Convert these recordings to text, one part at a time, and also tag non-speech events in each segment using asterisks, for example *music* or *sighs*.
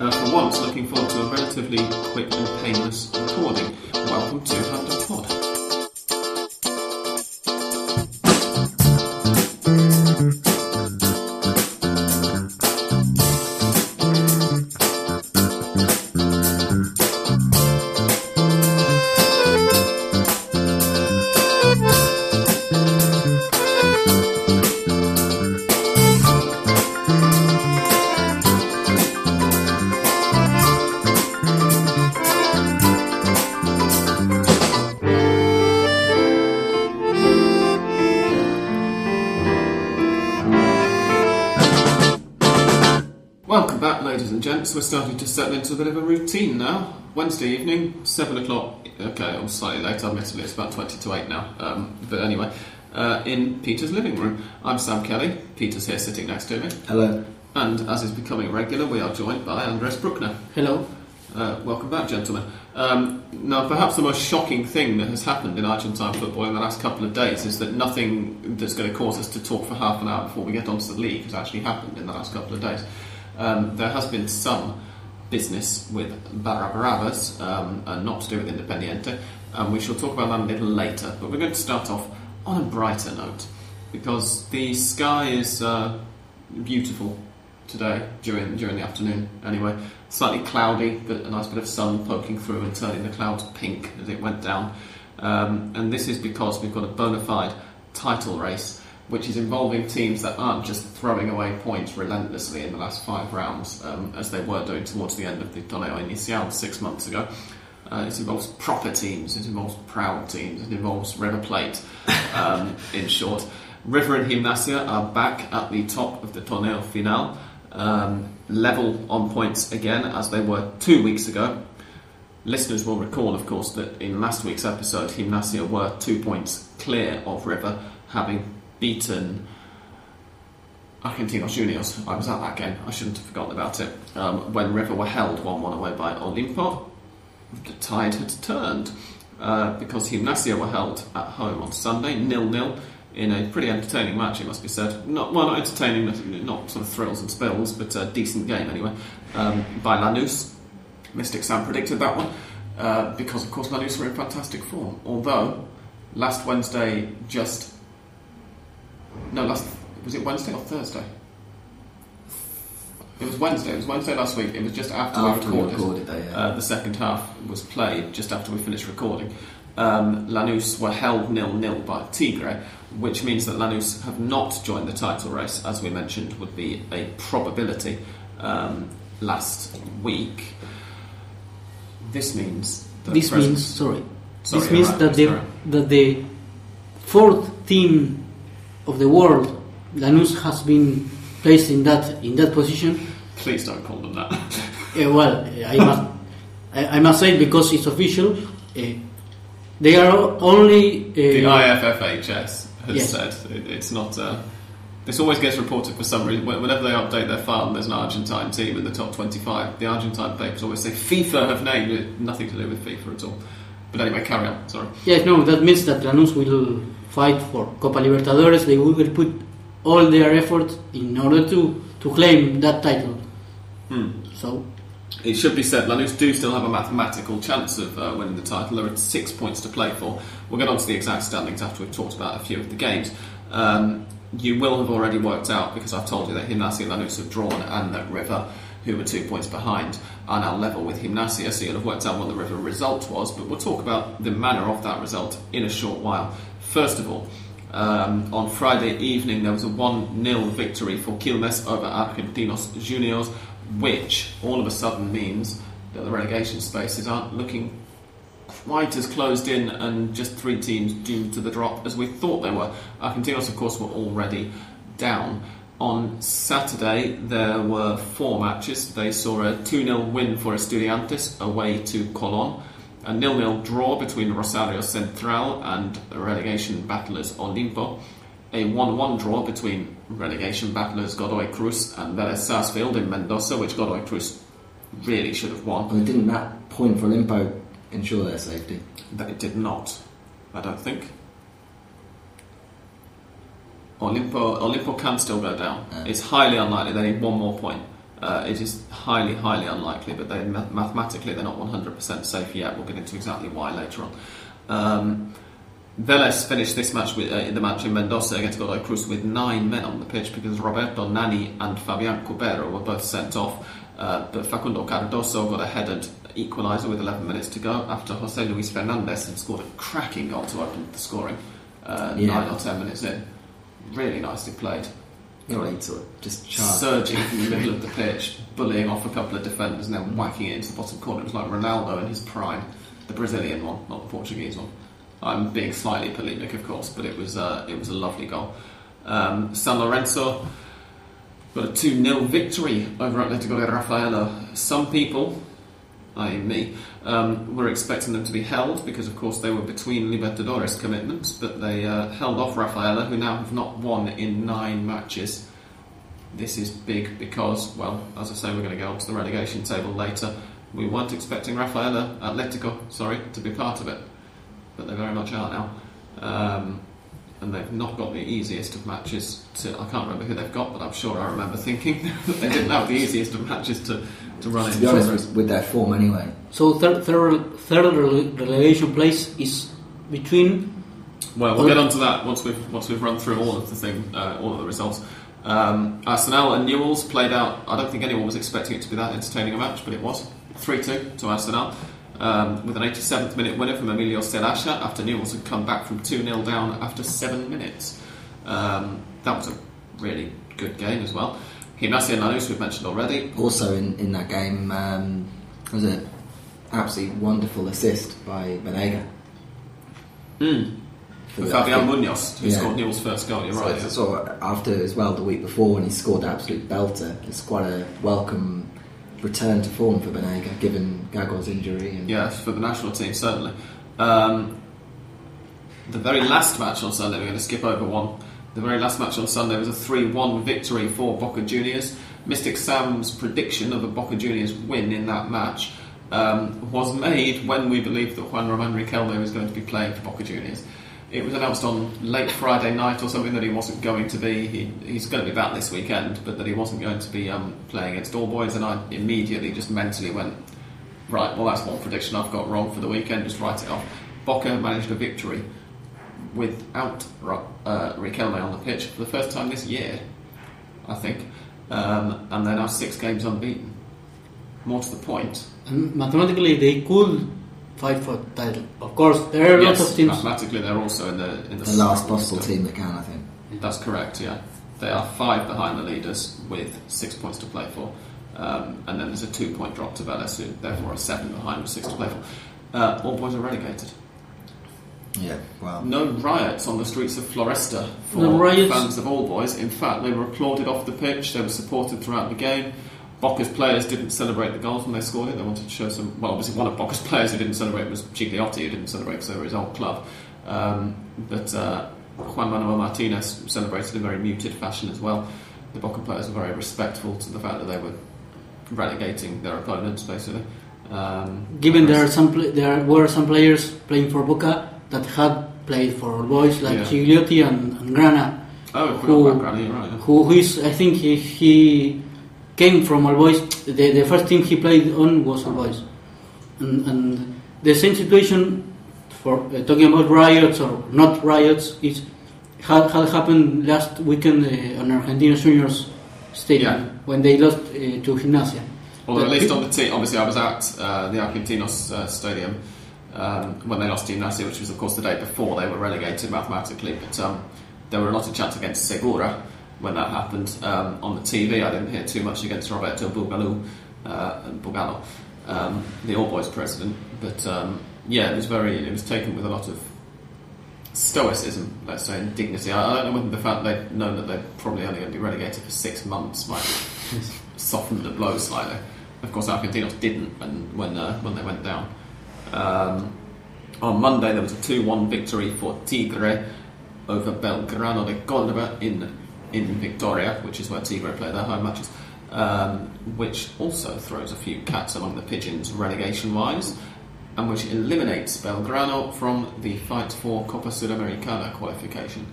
Uh, for once, looking forward to a relatively quick and painless recording. Welcome to London Pod. Settle into a bit of a routine now. Wednesday evening, 7 o'clock. Okay, I'm slightly late, admittedly, it's about 20 to 8 now. Um, but anyway, uh, in Peter's living room. I'm Sam Kelly. Peter's here sitting next to me. Hello. And as is becoming regular, we are joined by Andres Bruckner. Hello. Uh, welcome back, gentlemen. Um, now, perhaps the most shocking thing that has happened in Argentine football in the last couple of days is that nothing that's going to cause us to talk for half an hour before we get onto the league has actually happened in the last couple of days. Um, there has been some business with Barra Bravas, um, and not to do with Independiente, and we shall talk about that a little later. But we're going to start off on a brighter note because the sky is uh, beautiful today during during the afternoon. Anyway, slightly cloudy, but a nice bit of sun poking through and turning the clouds pink as it went down. Um, and this is because we've got a bona fide title race, which is involving teams that aren't just throwing away points relentlessly in the last five rounds, um, as they were doing towards the end of the Torneo Inicial six months ago. Uh, it involves proper teams, it involves proud teams, it involves River Plate, um, *laughs* in short. River and Gimnasia are back at the top of the Torneo Final, um, level on points again as they were two weeks ago. Listeners will recall, of course, that in last week's episode, Gimnasia were two points clear of River, having beaten Argentinos Juniors. I was at that game, I shouldn't have forgotten about it. Um, when River were held 1 1 away by Olimpo, the tide had turned uh, because Gimnasia were held at home on Sunday, nil nil, in a pretty entertaining match, it must be said. Not well, not entertaining, not- sort of thrills and spills, but a decent game anyway. Um, by Lanús, Mystic Sam predicted that one uh, because, of course, Lanús were in fantastic form. Although last Wednesday, just no, last was it Wednesday or Thursday? It was Wednesday. It was Wednesday last week. It was just after, After we we recorded. recorded that, yeah. Uh, the second half was played just after we finished recording. Um, Lanús were held nil-nil by Tigre, which means that Lanús have not joined the title race, as we mentioned would be a probability um, last week. This means that This means sorry. Sorry, this means alright, that the that the fourth team of the world, Lanús, has been placed in that in that position. Please don't call them that. Uh, well, I must I, I must say because it's official. Uh, they are only the uh, IFFHS has Yes. said it, it's not. Uh, this always gets reported for some reason. Whenever they update their file and there's an Argentine team in the top 25, the Argentine papers always say FIFA have named it. Nothing to do with FIFA at all. But anyway, carry on. Sorry. Yes, no, that means that Lanús will fight for Copa Libertadores. They will put all their efforts in order to, to claim that title. Hmm. So, It should be said, Lanús do still have a mathematical chance of uh, winning the title. There are six points to play for. We'll get on to the exact standings after we've talked about a few of the games. Um, you will have already worked out, because I've told you that Gimnasia and Lanús have drawn and that River, who were two points behind, are now level with Gimnasia, so you'll have worked out what the River result was, but we'll talk about the manner of that result in a short while. First of all, um, on Friday evening, there was a 1 0 victory for Quilmes over Argentinos Juniors, which all of a sudden means that the relegation spaces aren't looking quite as closed in and just three teams due to the drop as we thought they were. Argentinos, of course, were already down. On Saturday, there were four matches. They saw a 2 0 win for Estudiantes away to Colón, a 0 0 draw between Rosario Central and relegation battlers Olimpo, a 1 1 draw between relegation battlers Godoy Cruz and Vélez Sarsfield in Mendoza, which Godoy Cruz really should have won. Well, didn't that point for Olimpo ensure their safety? That it did not, I don't think. Olimpo, Olimpo can still go down. Yeah. It's highly unlikely they need one more point Uh, it is highly, highly unlikely, but they, mathematically they're not 100% safe yet. We'll get into exactly why later on. Um, Vélez finished this match with, uh, in the match in Mendoza against Godoy Cruz with nine men on the pitch because Roberto Nani and Fabian Cubero were both sent off. Uh, but Facundo Cardoso got a headed equaliser with 11 minutes to go after Jose Luis Fernandez had scored a cracking goal to open the scoring uh, Yeah. nine or 10 minutes in. Really nicely played. Sort of just charge. Surging from the middle of the pitch, bullying off a couple of defenders and then whacking it into the bottom corner. It was like Ronaldo in his prime. The Brazilian one, not the Portuguese one. I'm being slightly polemic, of course, but it was uh, it was a lovely goal. Um, San Lorenzo got a 2 0 victory over Atletico de Rafaela. Some people, i.e., me, um, we were expecting them to be held because, of course, they were between Libertadores commitments, but they uh, held off Rafaela, who now have not won in nine matches. This is big because, well, as I say, we're going to go on to the relegation table later. We weren't expecting Rafaela, Atletico, sorry, to be part of it, but they very much are now. Um, and they've not got the easiest of matches to. I can't remember who they've got, but I'm sure I remember thinking *laughs* that they didn't have the easiest of matches to, to run To be honest, with, with their form anyway. So third, third, third relegation place is between Well, we'll get onto that once we've once we've run through all of the thing, uh, all of the results. Um, Arsenal and Newell's played out. I don't think anyone was expecting it to be that entertaining a match, but it was three two to Arsenal. Um, with an 87th minute winner from Emilio Zelaya after Newell's had come back from 2 0 down after seven minutes. Um, that was a really good game as well. And Lanús we've mentioned already. Also in, in that game, um, was it absolutely wonderful assist by Banega. Mm. For Fabian Munoz, who Yeah. scored Newell's first goal, you're So, right. yeah. sort after as well the week before when he scored absolute belter. It's quite a welcome return to form for Banega, given Gago's injury. And Yes, for the national team, certainly. Um, the very last match on Sunday, we're going to skip over one. The very last match on Sunday was a 3 1 victory for Boca Juniors. Mystic Sam's prediction of a Boca Juniors win in that match um, was made when we believed that Juan Roman Riquelme was going to be playing for Boca Juniors. It was announced on late Friday night or something that he wasn't going to be. He, he's going to be back this weekend, but that he wasn't going to be um, playing against All Boys, and I immediately just mentally went, Right, well, that's one prediction I've got wrong for the weekend. Just write it off. Boca managed a victory without Ro- uh, Riquelme on the pitch for the first time this year, I think. Um, and they're now six games unbeaten. More to the point, and mathematically they could fight for the title. Of course, there are yes, lots of teams. mathematically they're also in the in the, the last possible team that can, I think. That's correct. Yeah, they are five behind the leaders with six points to play for, um, and then there's a two-point drop to Vélez, who therefore are seven behind with six to play for. Uh, all boys are relegated. Yeah, well, No riots on the streets of Floresta for No riots. fans of all boys. In fact, they were applauded off the pitch. They were supported throughout the game. Boca's players didn't celebrate the goals when they scored it. They wanted to show some. Well, obviously, one of Boca's players who didn't celebrate was Gigliotti, who didn't celebrate because they were his old club. Um, but uh, Juan Manuel Martinez celebrated in a very muted fashion as well. The Boca players were very respectful to the fact that they were relegating their opponents, basically. Um, Given there are some pla there were some players playing for Boca that had played for boys like Yeah. Gigliotti and, and Grana, Oh, Who- right? yeah. who, who is I think he, he came from All Boys. The, the first team he played on was All Boys, and, and the same situation for uh, talking about riots or not riots is had, had happened last weekend uh, on Argentina Juniors Stadium Yeah. when they lost uh, to Gimnasia. Although at least on the team, obviously I was at uh, the Argentinos uh, stadium um, when they lost to Gimnasia, which was of course the day before they were relegated mathematically. But um, there were a lot of chants against Segura when that happened. Um, on the TV, I didn't hear too much against Roberto Bugalu, uh, Bugallo, um, the All Boys president. But um, yeah, it was very, it was taken with a lot of stoicism, let's say, and dignity. I, I don't know whether the fact they've known that they're probably only going to be relegated for six months might *laughs* soften the blow slightly. Of course, Argentinos didn't and when uh, when they went down. Um, on Monday, there was a 2 1 victory for Tigre over Belgrano de Córdoba in, in Victoria, which is where Tigre play their home matches, um, which also throws a few cats among the pigeons relegation wise, and which eliminates Belgrano from the fight for Copa Sudamericana qualification.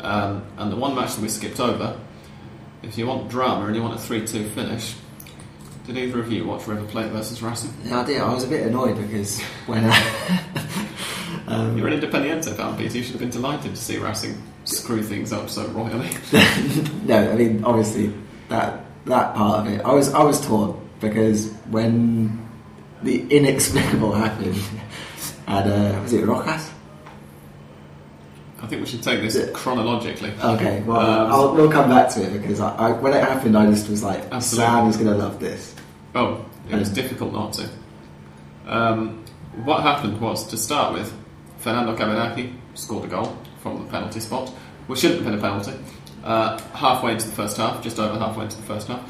Um, and the one match that we skipped over, if you want drama and you want a 3 2 finish, Did either of you watch River Plate versus Racing? Yeah, I did. I was a bit annoyed because when I, *laughs* um, You're an Independiente fan, Peter. You should have been delighted to see Racing screw things up so royally. *laughs* no, I mean obviously that that part of it, I was I was torn because when the inexplicable happened, and uh, was it Rojas? I think we should take this chronologically. Okay, well Um, I'll, we'll come back to it because I, I, when it happened, I just was like, Absolutely. Sam is going to love this. Oh, it was difficult not to. Um, what happened was, to start with, Fernando Cavenaghi scored a goal from the penalty spot, which shouldn't have been a penalty. Uh, halfway into the first half, just over halfway into the first half.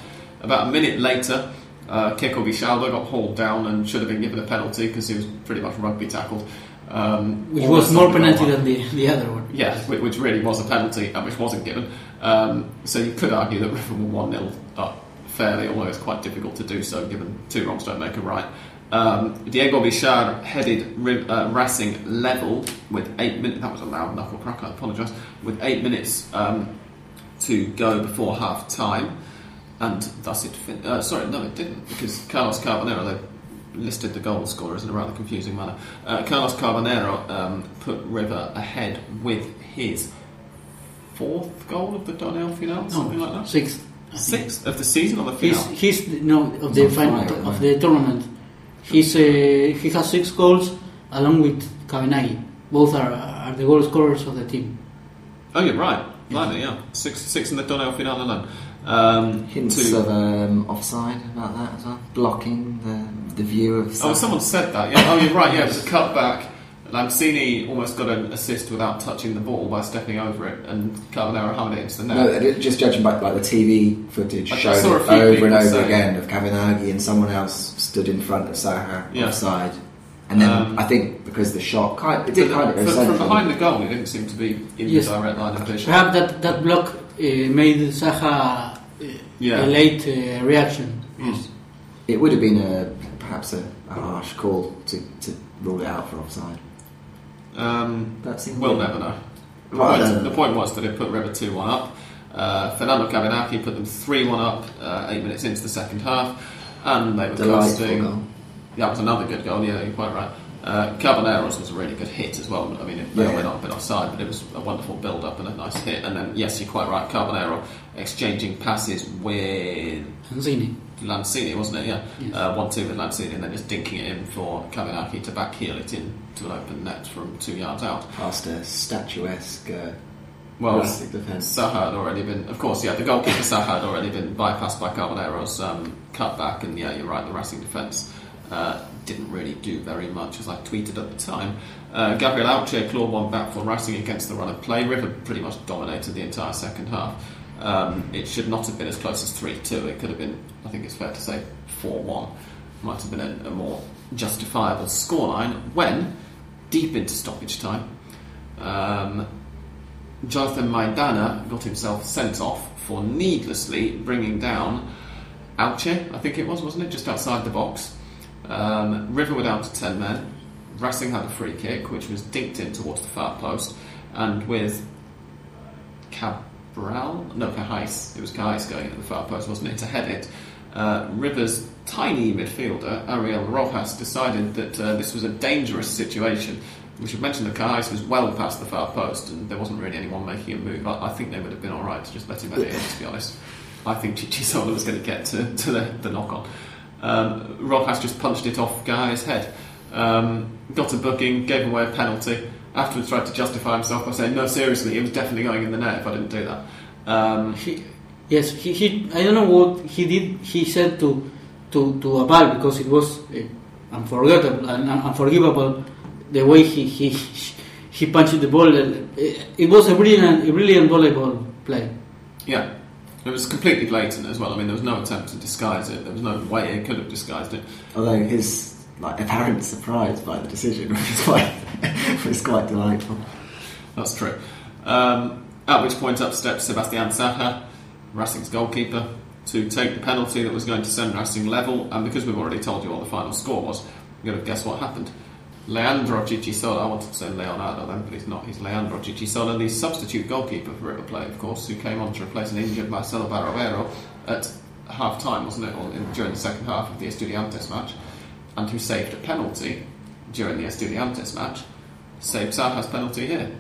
About a minute later, uh, Kiko Vichaldo got hauled down and should have been given a penalty because he was pretty much rugby tackled. Um, Which was more penalty than the, the other one. Yeah, which, which really was a penalty and which wasn't given. Um, so you could argue that River were 1 0 up fairly, although it's quite difficult to do so given two wrongs don't make a right. Um, Diego Villar headed uh, Racing level with eight minutes. That was a loud knuckle crack, I apologise. With eight minutes um, to go before half time, and thus it. Fin- uh, sorry, no, it didn't, because Carlos Carbonero, they listed the goal scorers in a rather confusing manner. Uh, Carlos Carbonero um, put River ahead with his fourth goal of the Torneo final, something like that. Sixth. I think. Sixth of the season or the final? he's no of the final fire, of man. the tournament. He's uh, he has six goals along with Cavenaghi. Both are, are the goal scorers of the team. Oh, you're right. Blimey, yeah. Six, six in the Torneo final alone. Um, Hints to- of um, offside about that as well, blocking the the view of. Oh, someone said that. Yeah. Oh, you're right. Yeah, it was a cutback. Lanzini almost got an assist without touching the ball by stepping over it, and Carbonero hammered it into the net. No, just judging by like the TV footage I- I showed it over and over saying- again of Cavenaghi and someone else stood in front of Saja Yeah. offside, and then Um, I think because the shot kind it did But kind of from, go from central. behind the goal, it didn't seem to be in Yes. the direct line of vision. Perhaps that that block uh, made Saja uh, Yeah. a late uh, reaction. Mm. It would have been a perhaps a, a harsh call to, to rule it out for offside. Um, we'll never know. The Well, point, the point was that it put River 2 1 up. Uh, Fernando Cavenaghi put them 3 1 up uh, eight minutes into the second half, and they were Delightful coasting. goal. That was another good goal, yeah, you're quite right. Uh, Carboneros was a really good hit as well. I mean, it may or may Yeah. not have been offside, but it was a wonderful build up and a nice hit. And then, yes, you're quite right, Carbonero exchanging passes with. Lanzini, wasn't it? Yeah, Yes. uh, one two with Lanzini, and then just dinking it in for Cavenaghi to back heel it in to an open net from two yards out. Past a statuesque uh, Well. Saja had already been, of course, yeah, the goalkeeper Saja had already been bypassed by Carbonero's um, cutback, and yeah, you're right, the Racing defence uh, didn't really do very much, as I tweeted at the time. Uh, Gabriel Hauche clawed one back for Racing against the run of play. River pretty much dominated the entire second half. Um, it should not have been as close as 3 2. It could have been, I think it's fair to say, 4 1. Might have been a, a more justifiable scoreline when, deep into stoppage time, um, Jonathan Maidana got himself sent off for needlessly bringing down Hauche, I think it was, wasn't it? Just outside the box. Um, River were down to 10 men. Racing had a free kick, which was dinked in towards the far post. And with Cabral, no, Cahais, it was Cahais going at the far post, wasn't it, to head it. Uh, River's tiny midfielder, Ariel Rojas, decided that uh, this was a dangerous situation. We should mention that Cahais was well past the far post and there wasn't really anyone making a move. I, I think they would have been alright to just let him it in, to be honest. I think Chichizola was going to get to, to the, the knock on. Um, Rojas just punched it off Cahais' head. Um, got a booking, gave away a penalty. Afterwards, tried to justify himself by saying, "No, seriously, it was definitely going in the net if I didn't do that." Um, He, yes, he, he. I don't know what he did. He said to to to Abal because it was uh, unforgettable and un- unforgivable the way he he he punched the ball. Uh, It was a brilliant a brilliant volleyball play. yeah, it was completely blatant as well. I mean, there was no attempt to disguise it. There was no way it could have disguised it. Although his like apparent surprise by the decision *laughs* was quite *laughs* was quite delightful. That's true. Um, at which point up steps Sebastian Saja, Racing's goalkeeper, to take the penalty that was going to send Racing level. And because we've already told you what the final score was, you're going to guess what happened. Leandro Chichizola, I wanted to say Leonardo then, but he's not. He's Leandro Chichizola, the substitute goalkeeper for River Plate, of course, who came on to replace an injured Marcelo Barovero at half time, wasn't it, or in, during the second half of the Estudiantes match, and who saved a penalty during the Estudiantes match, saved Saja's penalty here.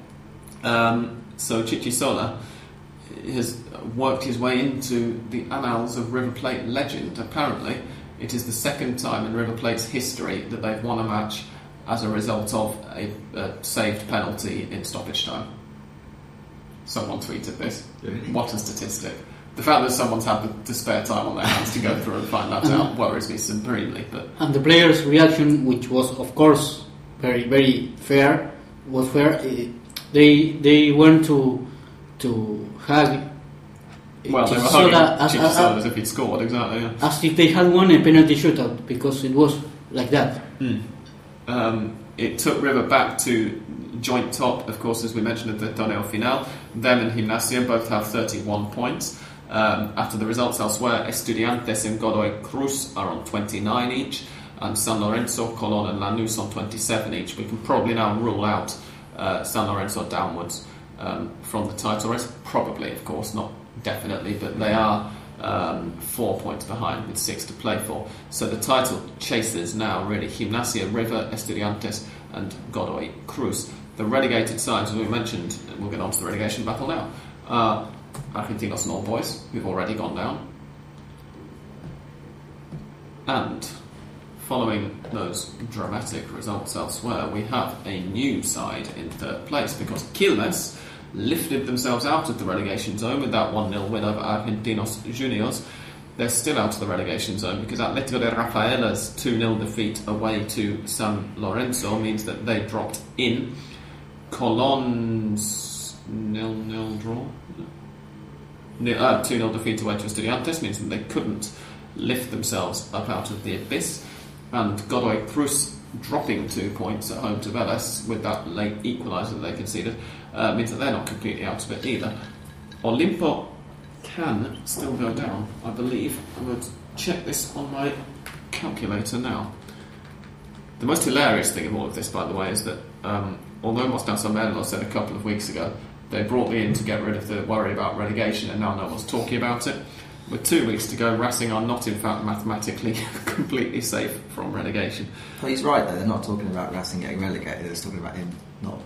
Um, so Chichizola has worked his way into the annals of River Plate legend. Apparently, it is the second time in River Plate's history that they've won a match as a result of a, a saved penalty in stoppage time. Someone tweeted this. What a statistic. The fact that someone's had the, the spare time on their hands to go through and find that out worries me supremely. But And the players' reaction, which was of course very very fair, was fair. eh, They they went to to hug. eh, well, they were hugging as, as, as if he'd scored. Exactly. Yeah. as if they had won a penalty shootout because it was like that. Um, it took River back to joint top, of course, as we mentioned at the Torneo Final. Them and Gimnasia both have 31 points. Um, after the results elsewhere, Estudiantes and Godoy Cruz are on 29 each, and San Lorenzo, Colón, and Lanús on 27 each. We can probably now rule out uh, San Lorenzo downwards um, from the title race. Probably, of course, not definitely, but they are um, four points behind with six to play for. So the title chasers now really Gimnasia, River, Estudiantes, and Godoy Cruz. The relegated sides, as we mentioned, we'll get on to the relegation battle now. Uh, Argentinos and All Boys, who've already gone down. And following those dramatic results elsewhere, we have a new side in third place because Quilmes lifted themselves out of the relegation zone with that 1 0 win over Argentinos Juniors. They're still out of the relegation zone because Atletico de Rafaela's 2 0 defeat away to San Lorenzo means that they dropped in. Colon's 0 0 draw. Ni- 2 0 defeat to Estudiantes means that they couldn't lift themselves up out of the abyss. And Godoy Cruz dropping two points at home to Vélez with that late equaliser that they conceded uh, means that they're not completely out of it either. Olimpo can still go down, I believe. I'm going to check this on my calculator now. The most hilarious thing of all of this, by the way, is that um, although Mostaza Merlo said a couple of weeks ago they brought me in to get rid of the worry about relegation and now no one's talking about it, with two weeks to go, Racing are not in fact mathematically *laughs* completely safe from relegation. But he's right though. They're not talking about Racing getting relegated. They're just talking about him not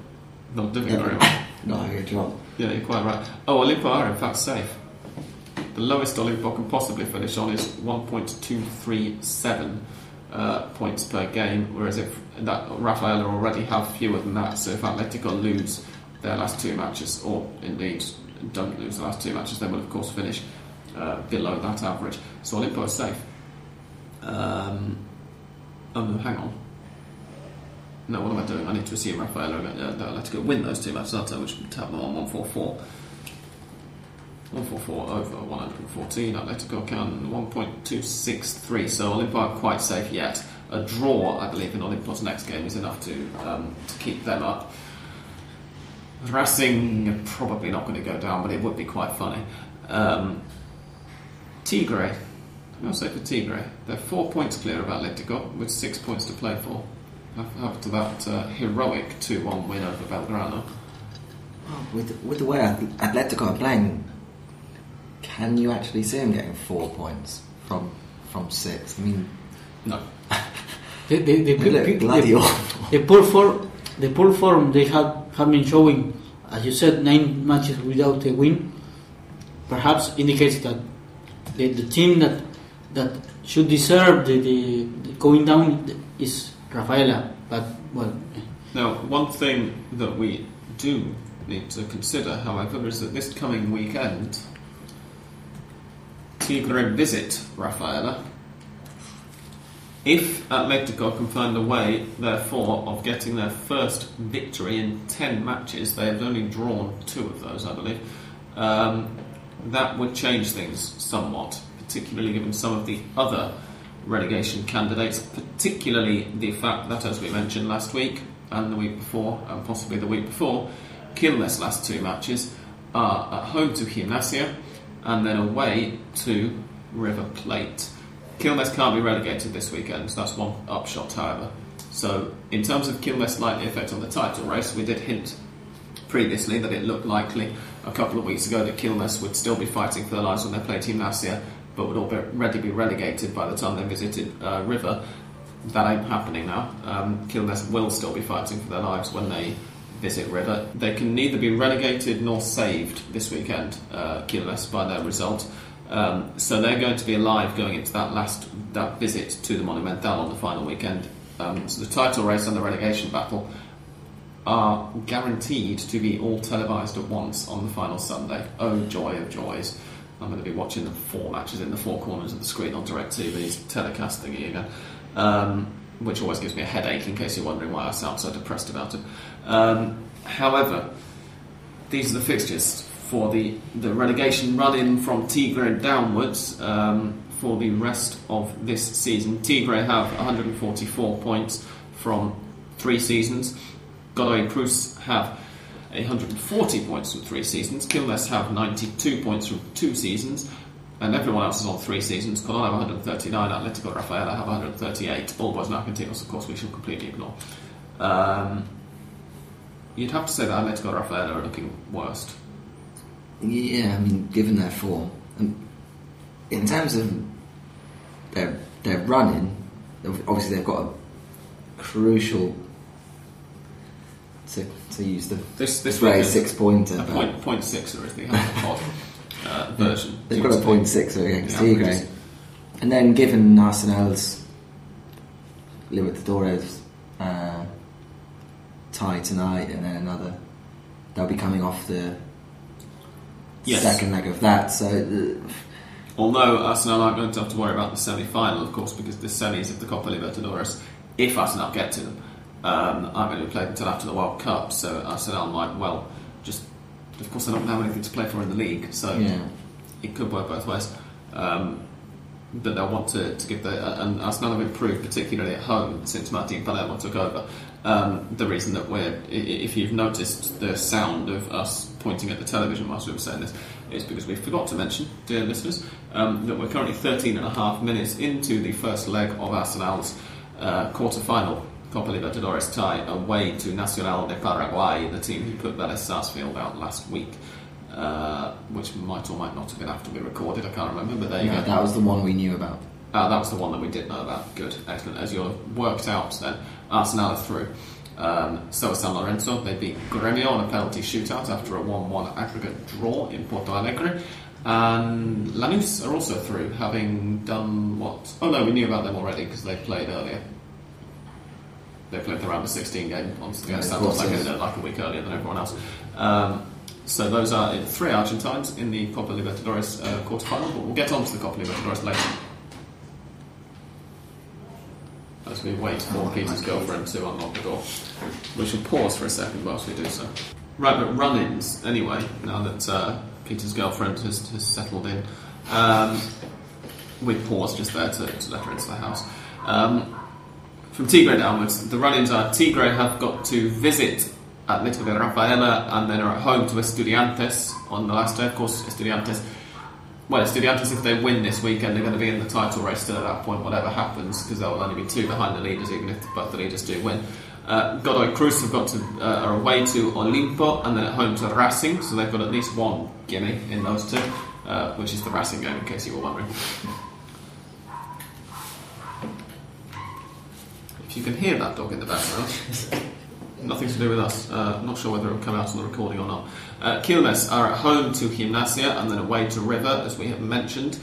Not doing very well. *laughs* not having a job. Yeah, you're quite right. Oh, Olimpo are in fact safe. The lowest Olimpo can possibly finish on is 1.237 uh, points per game, whereas if that Rafaela already have fewer than that, so if Atletico lose their last two matches, or indeed don't lose the last two matches, they will of course finish uh, below that average. So Olimpo is safe. Um, no, hang on. No, what am I doing? I need to assume going to uh, Atletico win those two matches, aren't I? Which would have them on 144. 144 over 114. Atletico can 1.263. So Olimpo are quite safe yet. A draw, I believe, in Olimpo's next game is enough to um, to keep them up. Racing probably not going to go down, but it would be quite funny. Um, Tigre, I'll say for Tigre, they're four points clear of Atletico with six points to play for after that uh, heroic 2 1 win over Belgrano. With with the way Ath- Atletico are playing, can you actually see them getting four points from from six? I mean, No. The, the, the, they look the- bloody the- awful. the poor form, the poor form they have been showing, as you said, nine matches without a win, perhaps indicates that the, the team that that should deserve the, the, the going down is Rafaela. But well, eh. Now, one thing that we do need to consider, however, is that this coming weekend, Tigre visit Rafaela. If Atletico can find a way, therefore, of getting their first victory in 10 matches, they have only drawn two of those, I believe, um, that would change things somewhat, particularly given some of the other relegation candidates, particularly the fact that, as we mentioned last week and the week before, and possibly the week before, Quilmes' last two matches are at home to Gimnasia and then away to River Plate. Quilmes can't be relegated this weekend, so that's one upshot, however. So, in terms of Quilmes' likely effect on the title race, we did hint previously that it looked likely a couple of weeks ago that Quilmes would still be fighting for their lives when they played Gimnasia but would already be relegated by the time they visited uh, River. That ain't happening now. Um, Quilmes will still be fighting for their lives when they visit River. They can neither be relegated nor saved this weekend, uh, Quilmes, by their result. Um, so they're going to be alive going into that last that visit to the Monumental on the final weekend. Um, so the title race and the relegation battle are guaranteed to be all televised at once on the final Sunday. Oh joy of joys! I'm going to be watching the four matches in the four corners of the screen on DirecTV's telecasting again, um, which always gives me a headache. In case you're wondering why I sound so depressed about it. Um, however, these are the fixtures for the, the relegation run in from Tigre downwards um, for the rest of this season. Tigre have 144 points from three seasons. Godoy Cruz have 140 points from three seasons. Quilmes have 92 points from two seasons. And everyone else is on three seasons. Colón have 139, Atletico Rafaela have 138. All boys and Argentinos, of course, we should completely ignore. Um, you'd have to say that Atletico Rafaela are looking worst. Yeah, I mean, given their form, in terms of their their running, obviously they've got a crucial to, to use the This this phrase six pointer. a point point six or if they have a pod *laughs* uh, version. They've got a point six against Yeah, Tigre, and then given Arsenal's Libertadores uh, tie tonight, and then another, they'll be coming off the Yes. second leg of that. So uh, Although Arsenal aren't going to have to worry about the semi-final, of course, because the semis of the Copa Libertadores, if Arsenal get to them, um, aren't going to be played until after the World Cup. So Arsenal might well just, of course, they don't have anything to play for in the league, so yeah, it could work both ways. Um, but they'll want to, to give the and Arsenal have improved particularly at home since Martin Palermo took over. Um, the reason that we're, if you've noticed the sound of us pointing at the television whilst we were saying this, is because we forgot to mention, dear listeners, um, that we're currently 13 and a half minutes into the first leg of Arsenal's uh, quarter-final Copa Libertadores tie away to Nacional de Paraguay, the team who put Vélez Sarsfield out last week. Uh, which might or might not have been after we recorded, I can't remember, but there you no, go. that was the one we knew about. Uh, that was the one that we did know about. Good, excellent. As you're worked out, then Arsenal are through. Um, so San Lorenzo. They beat Gremio on a penalty shootout after a 1-1 aggregate draw in Porto Alegre. And Lanús are also through, having done what? Oh no, we knew about them already because they played earlier. They played the round of 16 game on Yeah, Santos course, Laguna like a week earlier than everyone else. Um, so those are three Argentines in the Copa Libertadores uh, quarterfinal, but we'll get on to the Copa Libertadores later. We wait for Peter's girlfriend to unlock the door. We should pause for a second whilst we do so. Right, but run-ins, anyway, now that uh, Peter's girlfriend has, has settled in. Um, we paused just there to, to let her into the house. Um, from Tigre downwards, the run-ins are Tigre have got to visit Atletico de Rafaela and then are at home to Estudiantes on the last day. Of course, Estudiantes, well, Estudiantes, if they win this weekend, they're going to be in the title race still at that point, whatever happens, because they'll only be two behind the leaders, even if both the leaders do win. Uh, Godoy Cruz have got to uh, are away to Olimpo and then at home to Racing, so they've got at least one gimme in those two, uh, which is the Racing game, in case you were wondering. If you can hear that dog in the background, *laughs* nothing to do with us. Uh, not sure whether it will come out on the recording or not. Uh, Quilmes are at home to Gimnasia and then away to River, as we have mentioned.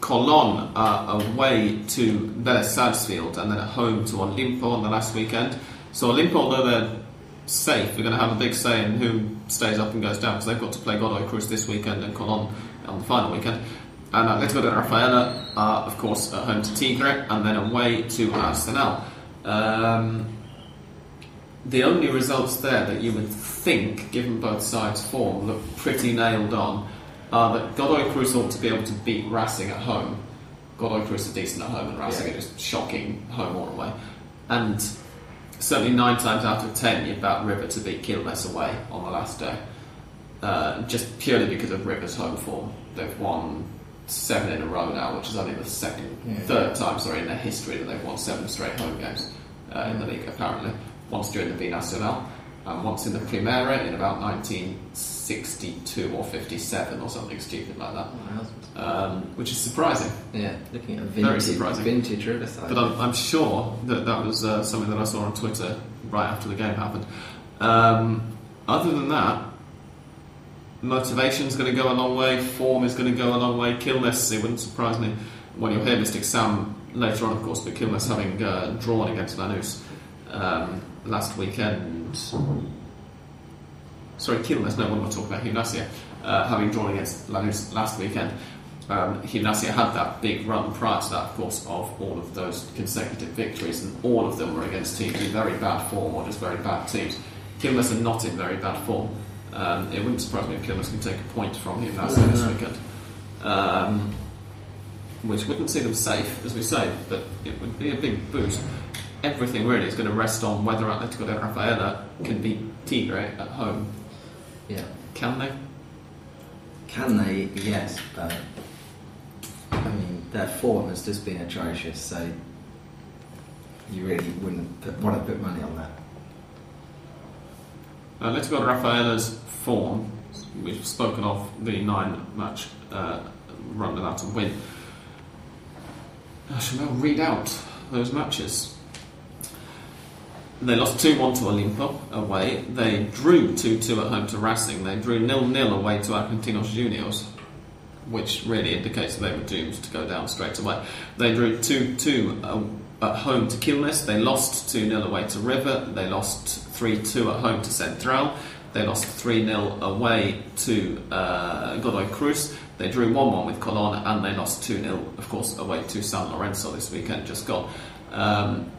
Colon are away to Vélez Sarsfield and then at home to Olimpo on the last weekend. So Olimpo, although they're safe, they're going to have a big say in who stays up and goes down because they've got to play Godoy Cruz this weekend and Colon on the final weekend. And Atletico de Rafaela are, of course, at home to Tigre and then away to Arsenal. Um, the only results there that you would think, given both sides' form, look pretty nailed on, are that Godoy Cruz ought to be able to beat Racing at home. Godoy Cruz are decent at home, and Racing Yeah. are just shocking home or away. And certainly nine times out of ten, you'd bat River to beat Quilmes away on the last day. Uh, just purely because of River's home form. They've won seven in a row now, which is only the second, Yeah. third time, sorry, in their history that they've won seven straight home games uh, in the league, apparently. Once during the B Nacional. and once in the Primera in about 1962 or 57 or something stupid like that, um, which is surprising. Yeah, looking at a Very vintage, surprising. vintage Riverside. But I'm, I'm sure that that was uh, something that I saw on Twitter right after the game happened. Um, other than that, motivation's going to go a long way, form is going to go a long way. Quilmes, it wouldn't surprise me when you'll hear Mystic Sam later on, of course, but Quilmes having uh, drawn against Lanús um, last weekend. Sorry, Quilmes, no, am I talking about? Gimnasia, uh, having drawn against Lanús last weekend. Um, Gimnasia had that big run prior to that, of course, of all of those consecutive victories, and all of them were against teams in very bad form or just very bad teams. Quilmes are not in very bad form. Um, it wouldn't surprise me if Quilmes can take a point from Gimnasia this weekend. Um, which wouldn't see them safe, as we say, but it would be a big boost. Everything really is going to rest on whether Atletico de Rafaela can beat Tigre at home. yeah. Can they? Can they? Yes, but I mean their form has just been atrocious. So you really wouldn't put, want to put money on that. Uh, let's go to Rafaela's form. We've spoken of the nine match uh, run without a win. I shall now read out those matches. They lost 2 1 to Olimpo away. They drew 2 2 at home to Racing. They drew 0 0 away to Argentinos Juniors, which really indicates that they were doomed to go down straight away. They drew 2 2 at home to Quilmes. They lost 2 0 away to River. They lost 3 2 at home to Central. They lost 3 0 away to uh, Godoy Cruz. They drew 1 1 with Colon and they lost 2 0, of course, away to San Lorenzo this weekend, just gone. Um,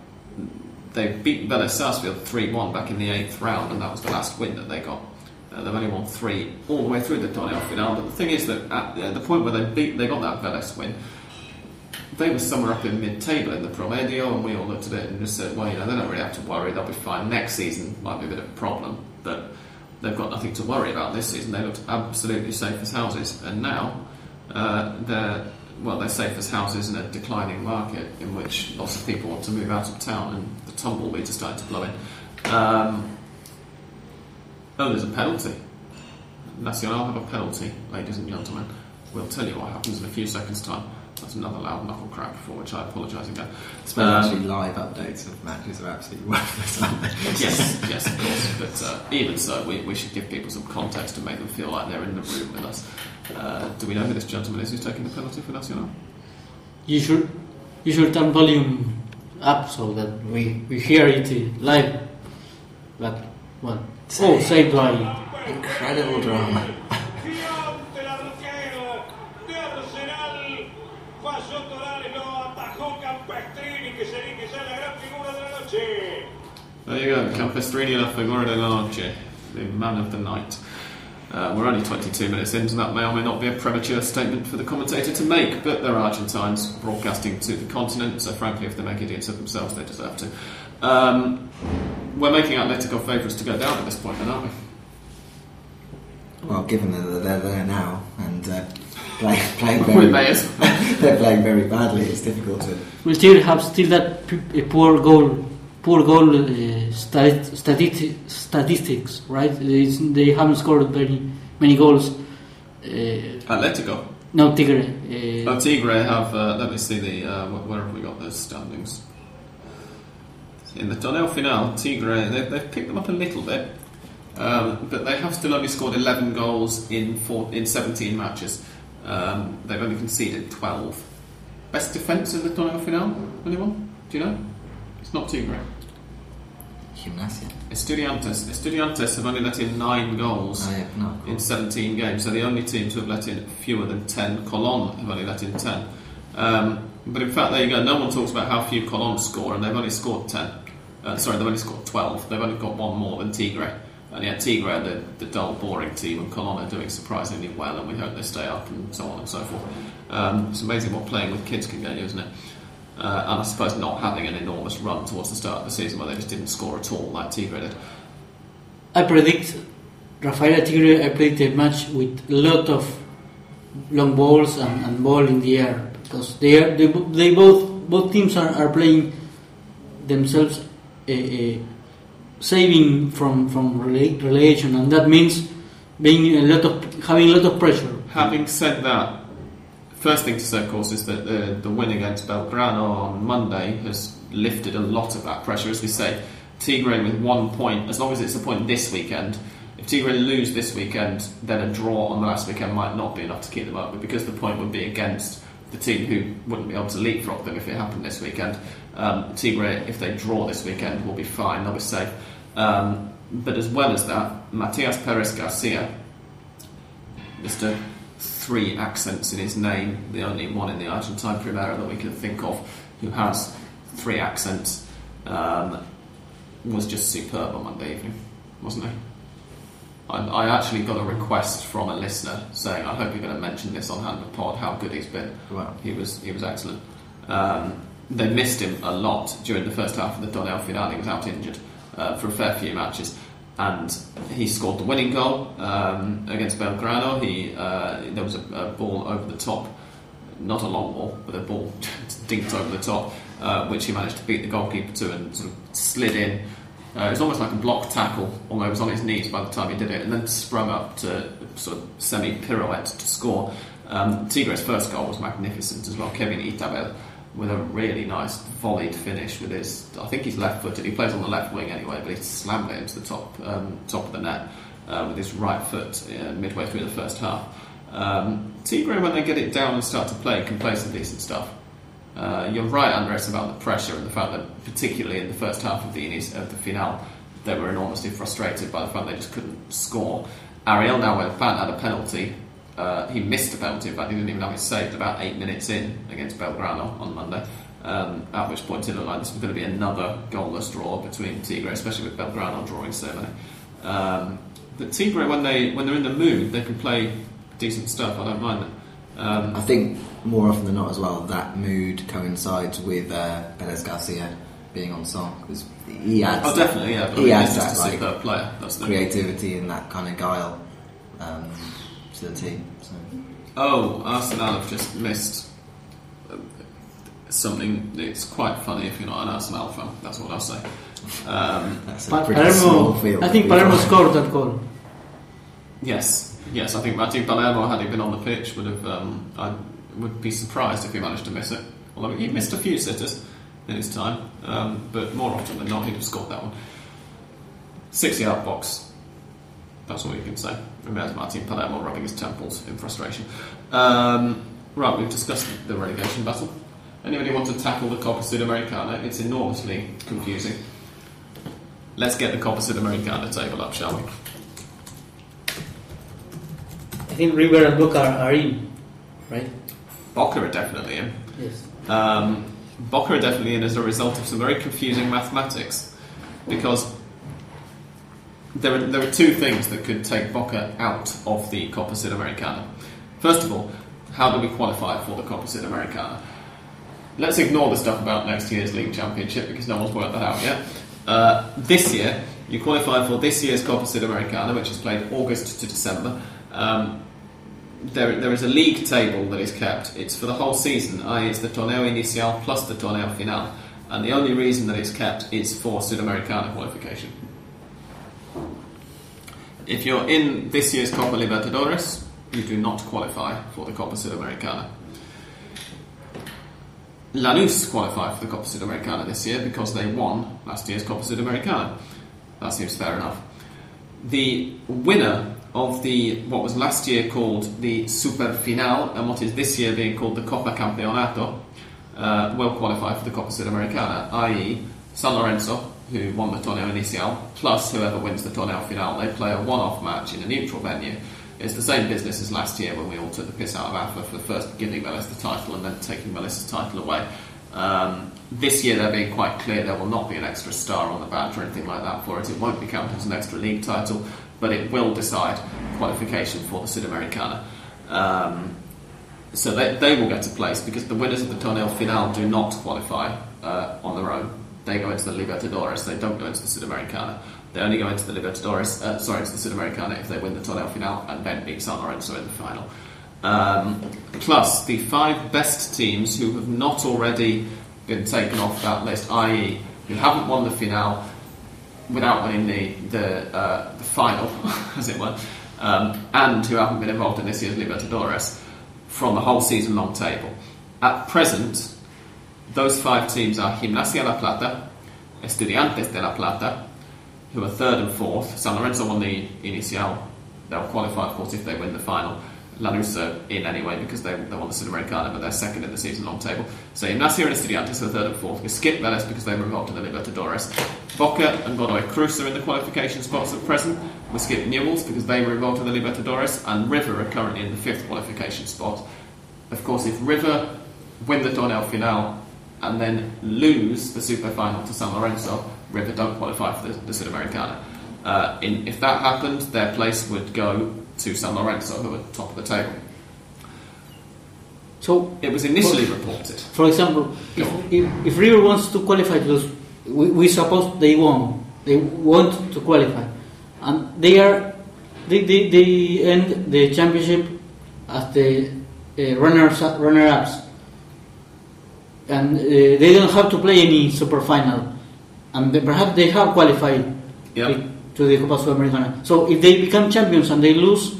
they beat Vélez Sarsfield 3 1 back in the eighth round, and that was the last win that they got. Uh, they've only won three all the way through the Torneo final. But the thing is that at uh, the point where they beat, they got that Vélez win, they were somewhere up in mid-table in the Promedio, and we all looked at it and just said, well, you know, they don't really have to worry; they'll be fine. Next season might be a bit of a problem, but they've got nothing to worry about this season. They looked absolutely safe as houses, and now uh, they're well, they're safe as houses in a declining market in which lots of people want to move out of town, and the tumbleweeds are starting to blow in. Um, oh, there's a penalty. Nacional have a penalty, ladies and gentlemen. We'll tell you what happens in a few seconds' time. That's another loud knuckle crack, for which I apologise again. I suppose Um, actually live updates of matches are absolutely worthless, aren't *laughs* yes, yes, of course. But uh, even so, we, we should give people some context to make them feel like they're in the room with us. Uh, do we know who this gentleman is who's taking the penalty for Nacional? You should you should turn volume up so that we, we hear it live. But what? Oh, saved by Incredible drama. Gigante el arquero de Arsenal. Pasó Torales, lo atajó Campestrini, que sería quizá la gran figura de la noche. There you go, Campestrini la figura de la noche, the man of the night. Uh, we're only 22 minutes in, so that may or may not be a premature statement for the commentator to make, but they're Argentines broadcasting to the continent, so frankly, if they make idiots of themselves, they deserve to. Um, we're making Atletico favourites to go down at this point, then, aren't we? Well, given that they're there now and uh, play, *laughs* playing very, may *laughs* they're playing very badly, it's difficult to. will still have still that p- a poor goal poor goal uh, stati- stati- statistics, right? It's, they haven't scored very many goals. Uh, Atletico. no, Tigre. Uh, Oh, Tigre have, uh, let me see the, uh, where have we got those standings? In the Torneo Final, Tigre, they've, they've picked them up a little bit, um, but they have still only scored 11 goals in, four, in 17 matches. Um, they've only conceded 12. Best defence in the Torneo Final? Anyone? Do you know? It's not Tigre. Gimnasia. Estudiantes. Estudiantes have only let in 9 goals yeah, no. in 17 games. So the only team to have let in fewer than 10, Colon, have only let in 10. Um, but in fact, there you go. No one talks about how few Colon score, and they've only scored 10. Uh, sorry, they've only scored 12. They've only got one more than Tigre. And yet, Tigre are the, the dull, boring team, and Colon are doing surprisingly well, and we hope they stay up, and so on and so forth. Um, it's amazing what playing with kids can get you, isn't it? Uh, and I suppose not having an enormous run towards the start of the season where they just didn't score at all, like Tigre did. I predict Rafael Tigre. I predict a match with a lot of long balls and, and ball in the air because they are they, they both both teams are, are playing themselves uh, uh, saving from from relegation, and that means being a lot of having a lot of pressure. Having said that, first thing to say, of course, is that the, the win against Belgrano on Monday has lifted a lot of that pressure. As we say, Tigre with one point, as long as it's a point this weekend, if Tigre lose this weekend, then a draw on the last weekend might not be enough to keep them up. But because the point would be against the team who wouldn't be able to leapfrog them if it happened this weekend, um, Tigre, if they draw this weekend, will be fine. They'll be safe. Um, but as well as that, Matias Perez Garcia, Mr. Three accents in his name, the only one in the Argentine Primera that we can think of who has three accents, um, was just superb on Monday evening, wasn't he? I, I actually got a request from a listener saying, "I hope you're going to mention this on Hand of Pod. How good he's been. Wow. He was he was excellent. Um, they missed him a lot during the first half of the Donel final. He was out injured uh, for a fair few matches, and he scored the winning goal um, against Belgrano. He uh, there was a, a ball over the top, not a long ball, but a ball *laughs* dinked over the top, uh, which he managed to beat the goalkeeper to and sort of slid in. Uh, it was almost like a block tackle, although he was on his knees by the time he did it, and then sprung up to sort of semi pirouette to score. Um, Tigre's first goal was magnificent as well. Kevin Itabel with a really nice volleyed finish with his. I think he's left footed. He plays on the left wing anyway, but he slammed it into the top um, top of the net uh, with his right foot uh, midway through the first half. Um, when they get it down and start to play, can play some decent stuff. Uh, you're right, Andres, about the pressure and the fact that, particularly in the first half of the of the finale, they were enormously frustrated by the fact they just couldn't score. Ariel Nahuelpán had a penalty. Uh, he missed a penalty, in fact, he didn't even have it saved about eight minutes in against Belgrano on Monday. Um, at which point it looked like this was going to be another goalless draw between Tigre, especially with Belgrano drawing so many. Um, but Tigre, when they when they're in the mood, they can play decent stuff. I don't mind it. Um, I think more often than not, as well, that mood coincides with uh, Perez Garcia being on song because he adds oh, definitely, yeah. But I he mean, adds that like player. That's creativity and that kind of guile um, to the team. So. Oh, Arsenal have just missed uh, something. It's quite funny if you're not an Arsenal fan. That's what I'll say. Um, *laughs* That's a Pa- pretty small Palermo, field. I think Palermo scored that goal. yes, yes. I think Martin Palermo, had he been on the pitch, would have. Um, I would be surprised if he managed to miss it. Although he missed a few sitters in his time, um, but more often than not, he'd have scored that one. Six-yard box. That's all you can say. And there's Martin Palermo rubbing his temples in frustration. Um, right, we've discussed the relegation battle. Anybody want to tackle the Copa Sudamericana? It's enormously confusing. Let's get the Copa Sudamericana table up, shall we? I think River and Boca are, are in, right? Boca are definitely in. Yes. Um, Boca are definitely in as a result of some very confusing mathematics because there are, there are two things that could take Boca out of the Copa Sudamericana. First of all, how do we qualify for the Copa Sudamericana? Let's ignore the stuff about next year's league championship because no one's worked that out yet. Uh, this year, you qualify for this year's Copa Sudamericana, which is played August to December. Um, there, there is a league table that is kept. It's for the whole season, i.e., it's the Torneo Inicial plus the Torneo Final. And the only reason that it's kept is for Sudamericana qualification. If you're in this year's Copa Libertadores, you do not qualify for the Copa Sudamericana. Lanús qualified for the Copa Sudamericana this year because they won last year's Copa Sudamericana. That seems fair enough. The winner of the what was last year called the Super Final and what is this year being called the Copa Campeonato uh, will qualify for the Copa Sudamericana, i.e., San Lorenzo, who won the Torneo Inicial, plus whoever wins the Torneo Final. They play a one-off match in a neutral venue. It's the same business as last year when we all took the piss out of AFA for first giving Vélez the title and then taking Vélez' title away. Um, this year they're being quite clear there will not be an extra star on the badge or anything like that for it. It won't be counted as an extra league title, but it will decide qualification for the Sudamericana. Um, so they, they will get a place because the winners of the Torneo Final do not qualify uh, on their own. They go into the Libertadores, they don't go into the Sudamericana. They only go into the Libertadores, uh, sorry, into the Sudamericana if they win the Torneo Final and then beat San Lorenzo in the final. Um, plus, the five best teams who have not already been taken off that list, i.e., who haven't won the final, without winning the the, uh, the final, *laughs* as it were, um, and who haven't been involved in this year's Libertadores from the whole season long table. At present, those five teams are Gimnasia La Plata, Estudiantes de La Plata, who are third and fourth. San Lorenzo won the Inicial. They'll qualify, of course, if they win the final. Lanús are in anyway because they, they won the Sudamericana, but they're second in the season long table. So Gimnasia and Estudiantes are third and fourth. We skip Vélez because they were involved in the Libertadores. Boca and Godoy Cruz are in the qualification spots at present. We skip Newell's because they were involved in the Libertadores, and River are currently in the fifth qualification spot. Of course, if River win the Torneo Final and then lose the Super Final to San Lorenzo, River don't qualify for the, the Sudamericana. Uh, in, if that happened, their place would go to San Lorenzo, who are top of the table. So, It was initially reported. for example, if, if, if River wants to qualify, because we, we suppose they won, they want to qualify, and they are they, they, they end the championship as the uh, runners runner ups, and uh, they don't have to play any super final, and they, perhaps they have qualified Yep. to the Copa Sudamericana. So if they become champions and they lose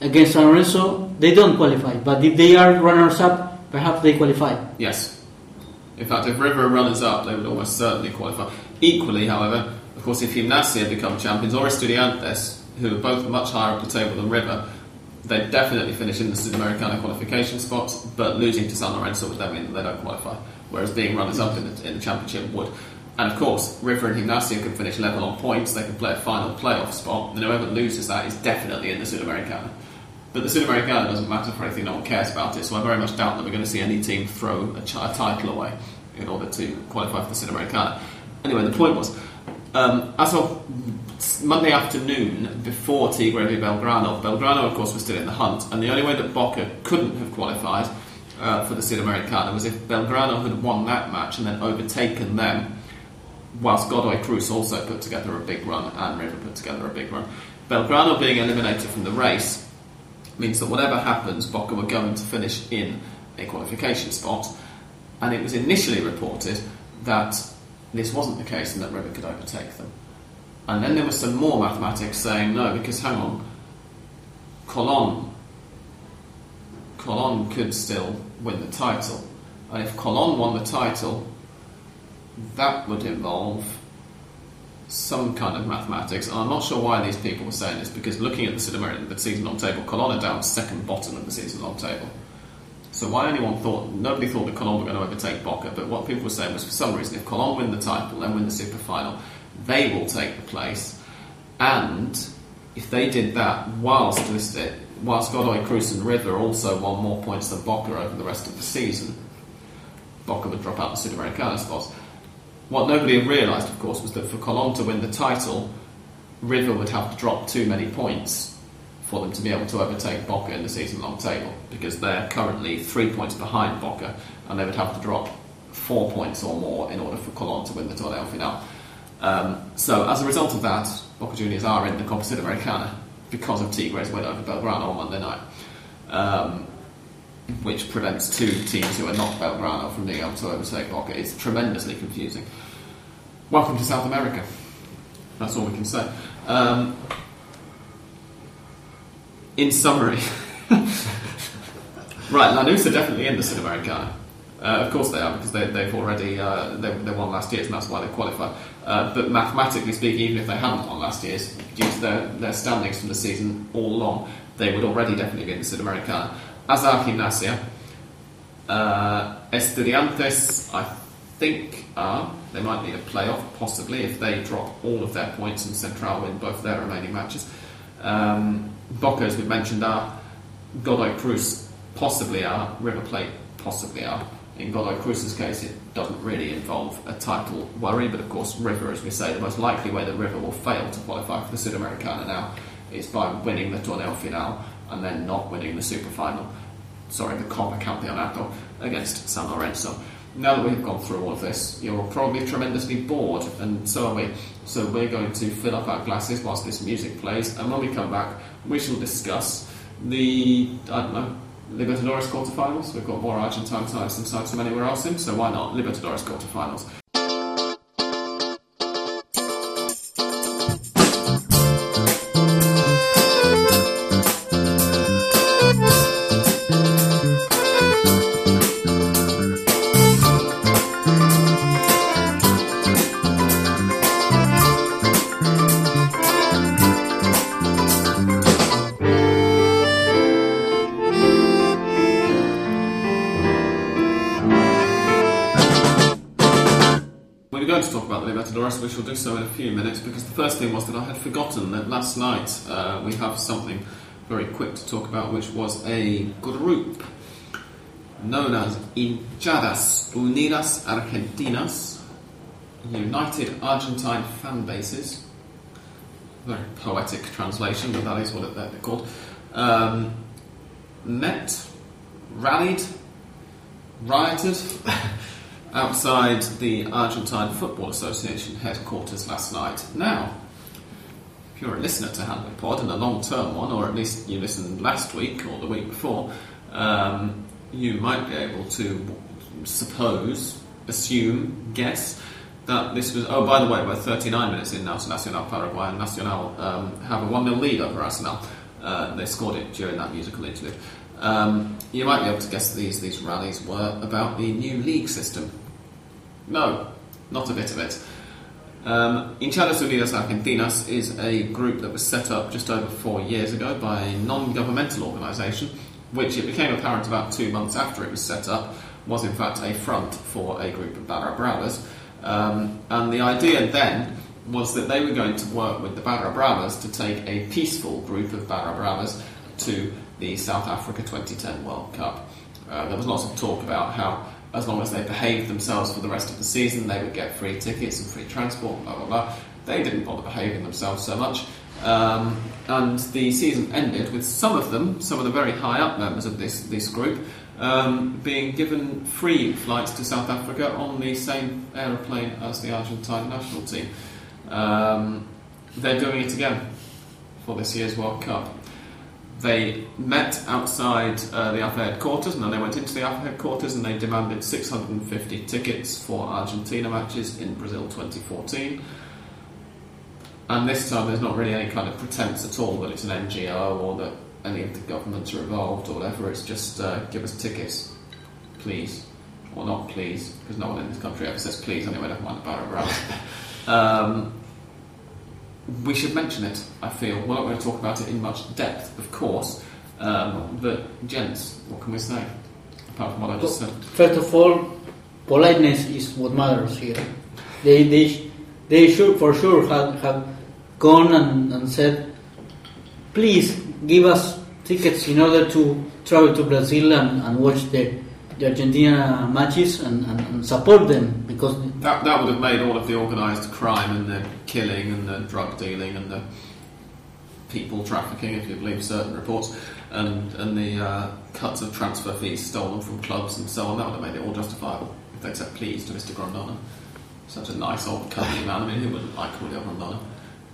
against San Lorenzo, they don't qualify. But if they are runners up, perhaps they qualify. Yes. In fact, if River are runners up, they would almost certainly qualify. Equally, however, of course, if Gimnasia become champions or Estudiantes, who are both much higher up the table than River, they'd definitely finish in the Sudamericana qualification spots, but losing to San Lorenzo would then mean that they don't qualify, whereas being runners up in the, in the championship would. And of course, River and Gimnasia can finish level on points, they could play a final playoff spot, and whoever loses that is definitely in the Sudamericana. But the Sudamericana doesn't matter for anything, no one cares about it, so I very much doubt that we're going to see any team throw a, ch- a title away in order to qualify for the Sudamericana. Anyway, the point was, um, as of Monday afternoon, before Tigre v Belgrano, Belgrano, of course, was still in the hunt, and the only way that Boca couldn't have qualified uh, for the Sudamericana was if Belgrano had won that match and then overtaken them whilst Godoy Cruz also put together a big run and River put together a big run. Belgrano being eliminated from the race means that whatever happens, Boca were going to finish in a qualification spot. And it was initially reported that this wasn't the case and that River could overtake them. And then there was some more mathematics saying no, because hang on, Colon, Colon could still win the title. And if Colon won the title, that would involve some kind of mathematics. And I'm not sure why these people were saying this because looking at the Sudamerican the season long table, Colon are down second bottom of the season long table. So why anyone thought nobody thought that Colon were going to overtake Boca, but what people were saying was for some reason if Colon win the title then win the super final, they will take the place. And if they did that whilst this, whilst Godoy Cruz and River also won more points than Boca over the rest of the season, Boca would drop out the Sudamericana spots. What nobody had realised, of course, was that for Colon to win the title, River would have to drop too many points for them to be able to overtake Boca in the season-long table, because they're currently three points behind Boca, and they would have to drop four points or more in order for Colon to win the Torneo Final. Um, so, as a result of that, Boca Juniors are in the Copa Sudamericana because of Tigre's win over Belgrano on Monday night. Um, which prevents two teams who are not Belgrano from being able to overtake Boca. It's tremendously confusing. Welcome to South America. That's all we can say. Um, in summary, *laughs* right, Lanús are definitely in the Sudamericana. Uh, of course they are because they, they've already uh, they, they won last year's and that's why they qualified. Uh, but mathematically speaking, even if they hadn't won last year's, due to their, their standings from the season all along, they would already definitely be in the Sudamericana as are Gimnasia. Estudiantes, I think, are. They might need a playoff, possibly, if they drop all of their points and Central win both their remaining matches. Um, Boca, as we mentioned, are. Godoy Cruz, possibly are. River Plate, possibly are. In Godoy Cruz's case, it doesn't really involve a title worry, but of course, River, as we say, the most likely way that River will fail to qualify for the Sudamericana now is by winning the Torneo Final and then not winning the super final, sorry, the Copa Campeonato against San Lorenzo. Now that we've gone through all of this, you're probably tremendously bored, and so are we. So we're going to fill up our glasses whilst this music plays, and when we come back, we shall discuss the, I don't know, Libertadores quarterfinals. We've got more Argentine sides than sides from anywhere else in, so why not? Libertadores quarterfinals. Forgotten that last night uh, we have something very quick to talk about, which was a group known as Hinchadas Unidas Argentinas, United Argentine Fan Bases. Very poetic translation, but that is what they're called. Um, met, rallied, rioted *laughs* outside the Argentine Football Association headquarters last night. Now, if you're a listener to Hand of Pod and a long term one, or at least you listened last week or the week before, um, you might be able to suppose, assume, guess that this was. Oh, by the way, we're 39 minutes in now to Nacional Paraguay, and Nacional um, have a 1 0 lead over Arsenal. Uh, they scored it during that musical interlude. Um, you might be able to guess these, these rallies were about the new league system. No, not a bit of it. Um, Hinchadas Unidas Argentinas is a group that was set up just over four years ago by a non governmental organisation, which it became apparent about two months after it was set up was in fact a front for a group of Barra Bravas. Um, and the idea then was that they were going to work with the Barra Bravas to take a peaceful group of Barra Bravas to the South Africa 2010 World Cup. Uh, there was lots of talk about how, as long as they behaved themselves for the rest of the season, they would get free tickets and free transport, blah blah blah. They didn't bother behaving themselves so much. Um, and the season ended with some of them, some of the very high up members of this, this group, um, being given free flights to South Africa on the same aeroplane as the Argentine national team. Um, they're doing it again for this year's World Cup. They met outside uh, the AFA headquarters and then they went into the AFA headquarters and they demanded 650 tickets for Argentina matches in Brazil 2014. And this time there's not really any kind of pretense at all that it's an NGO or that any of the governments are involved or whatever. It's just uh, give us tickets, please. Or not please, because no one in this country ever says please anyway, never mind the Barra Bravas. *laughs* um, we should mention it, I feel. We're not going to talk about it in much depth, of course. Um, but, gents, what can we say? Apart from what I just said. First of all, politeness is what matters here. They, they, they should for sure have, have gone and, and said, please give us tickets in order to travel to Brazil and, and watch the, the Argentina matches and, and, and support them because That, that would have made all of the organised crime and the killing and the drug dealing and the people trafficking, if you believe certain reports, and, and the uh, cuts of transfer fees stolen from clubs and so on, that would have made it all justifiable if they'd said please to Mr. Grondona. Such a nice old cuddly man. I mean, who wouldn't like Julio Grondona?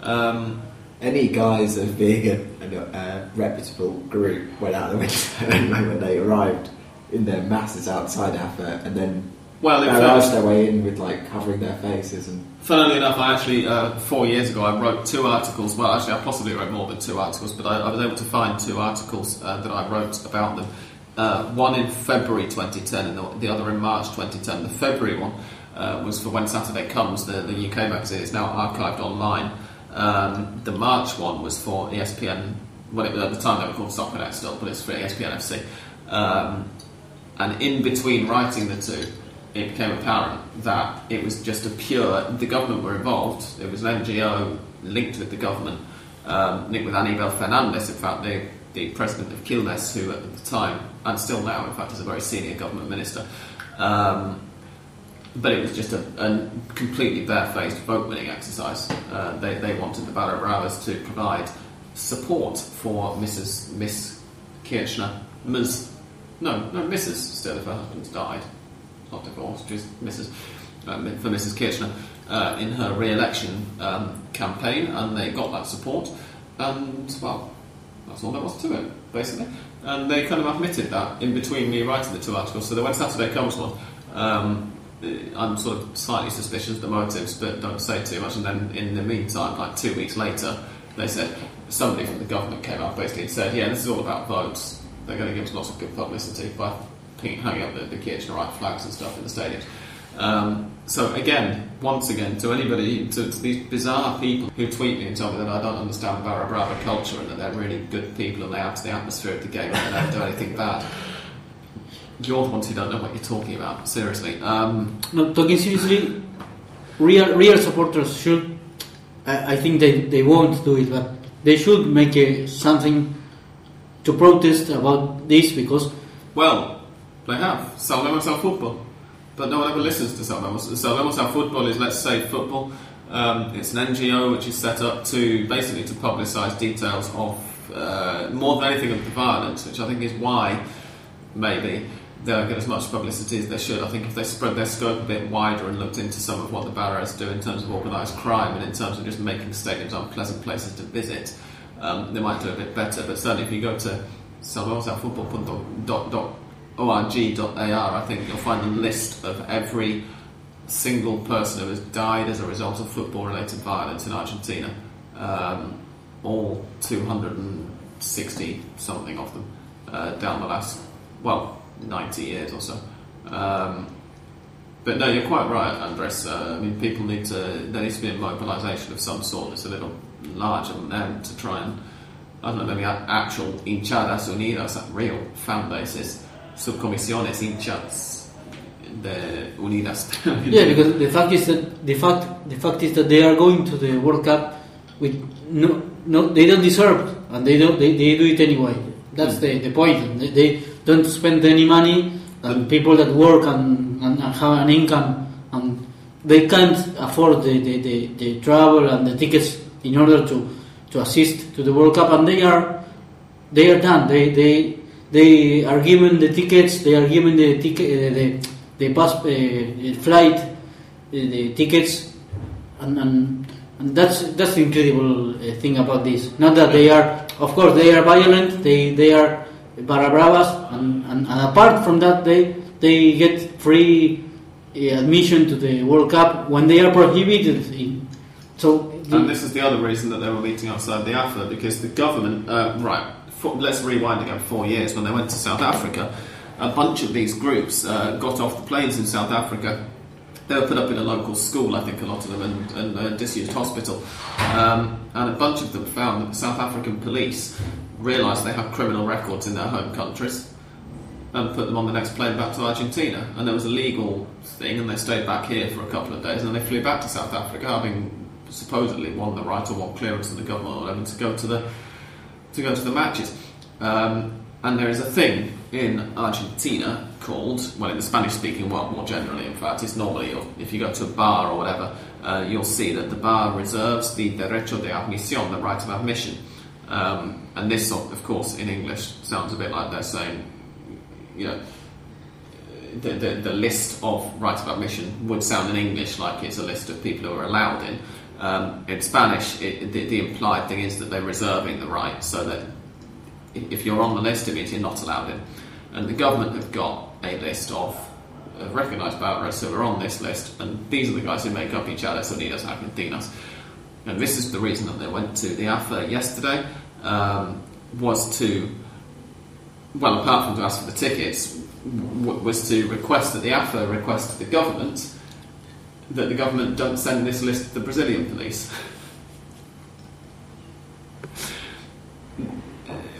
Um, Any guise of being a, a, a reputable group went out of the window *laughs* when they arrived in their masses outside AFA and then well, in barraged their way in with like covering their faces and Funnily enough, I actually, uh, four years ago, I wrote two articles. Well, actually, I possibly wrote more than two articles, but I, I was able to find two articles uh, that I wrote about them. Uh, one in February 2010 and the, the other in March 2010. The February one uh, was for When Saturday Comes, the, the UK magazine. It's now archived online. Um, the March one was for ESPN, well, it, at the time they were called Soccernet still, but it's for ESPN FC. Um, and in between writing the two, it became apparent that it was just a pure. The government were involved. It was an NGO linked with the government, um, linked with Anibal Fernandez, in fact, the, the president of Quilmes, who at the time, and still now, in fact, is a very senior government minister. Um, but it was just a, a completely barefaced vote winning exercise. Uh, they, they wanted the Barra Bravas to provide support for Mrs. Miss Kirchner. Ms. No, no, Mrs. Still, if her husband's died not divorced, just Mrs. Um, for Mrs. Kirchner uh, in her re-election um, campaign, and they got that support. And well, that's all there was to it, basically. And they kind of admitted that in between me writing the two articles. So the When Saturday Comes one, um, I'm sort of slightly suspicious of the motives, but don't say too much. And then in the meantime, like two weeks later, they said somebody from the government came up basically and said, "Yeah, this is all about votes. They're going to give us lots of good publicity by hanging up the, the Kirchnerite flags and stuff in the stadiums. Um, so again, once again, to anybody, to, to, these bizarre people who tweet me and tell me that I don't understand Barra Brava culture and that they're really good people and they to the atmosphere of the game and they don't do anything bad. You're the ones who don't know what you're talking about. Seriously. Um, No, talking seriously, real real supporters should. I, I think they, they won't do it, but they should make a, something to protest about this because Well, they have. Salvemos al Football. But no one ever listens to Salvemos. Salvemos al Football is Let's Save Football. Um, it's an NGO which is set up to basically to publicise details of uh, more than anything of the violence, which I think is why maybe they don't get as much publicity as they should. I think if they spread their scope a bit wider and looked into some of what the Barras do in terms of organised crime and in terms of just making stadiums unpleasant places to visit, um, they might do a bit better. But certainly, if you go to salvamosalfootball.org.ar, I think you'll find a list of every single person who has died as a result of football-related violence in Argentina. Um, all 260 something of them uh, down the last, well, 90 years or so. Um, but no, you're quite right, Andres. Uh, I mean, people need to. There needs to be a mobilisation of some sort that's a little larger than them to try and, I don't know, maybe actual hinchadas unidas, like real fan bases, subcomisiones hinchas de unidas. *laughs* Yeah, because the fact is that the fact the fact is that they are going to the World Cup with no no they don't deserve it, and they don't they, they do it anyway. That's the, the point. They, they don't spend any money and people that work and, and, and have an income and they can't afford the, the, the, the travel and the tickets in order to, to assist to the World Cup and they are they are done. They they they are given the tickets. They are given the ticket uh, the the pass uh, flight uh, the tickets and, and and that's that's the incredible uh, thing about this. Not that they are, of course, they are violent. They they are barra bravas, and, and, and apart from that, they they get free admission to the World Cup when they are prohibited. So And this is the other reason that they were meeting outside the AFA because the government, uh, right, for, let's rewind again four years when they went to South Africa. A bunch of these groups uh, got off the planes in South Africa. They were put up in a local school, I think, a lot of them, and, and a disused hospital. Um, and a bunch of them found that the South African police realised they have criminal records in their home countries and put them on the next plane back to Argentina. And there was a legal thing, and they stayed back here for a couple of days, and then they flew back to South Africa, having supposedly won the right or won clearance from the government or whatever to go to the to go to the matches. Um, and there is a thing in Argentina called, well, in the Spanish-speaking world more generally, in fact, it's normally if you go to a bar or whatever, uh, you'll see that the bar reserves the derecho de admisión, the right of admission. Um, and this, of course, in English sounds a bit like they're saying, you know, the, the, the list of right of admission would sound in English like it's a list of people who are allowed in. Um, in Spanish, it, the, the implied thing is that they're reserving the right, so that if you're on the list, of it means you're not allowed in. And the government have got a list of recognised barras who are on this list, and these are the guys who make up Hinchadas Unidas Argentinas. And this is the reason that they went to the AFA yesterday, um, was to well, apart from to ask for the tickets, w- was to request that the AFA request the government that the government don't send this list to the Brazilian police.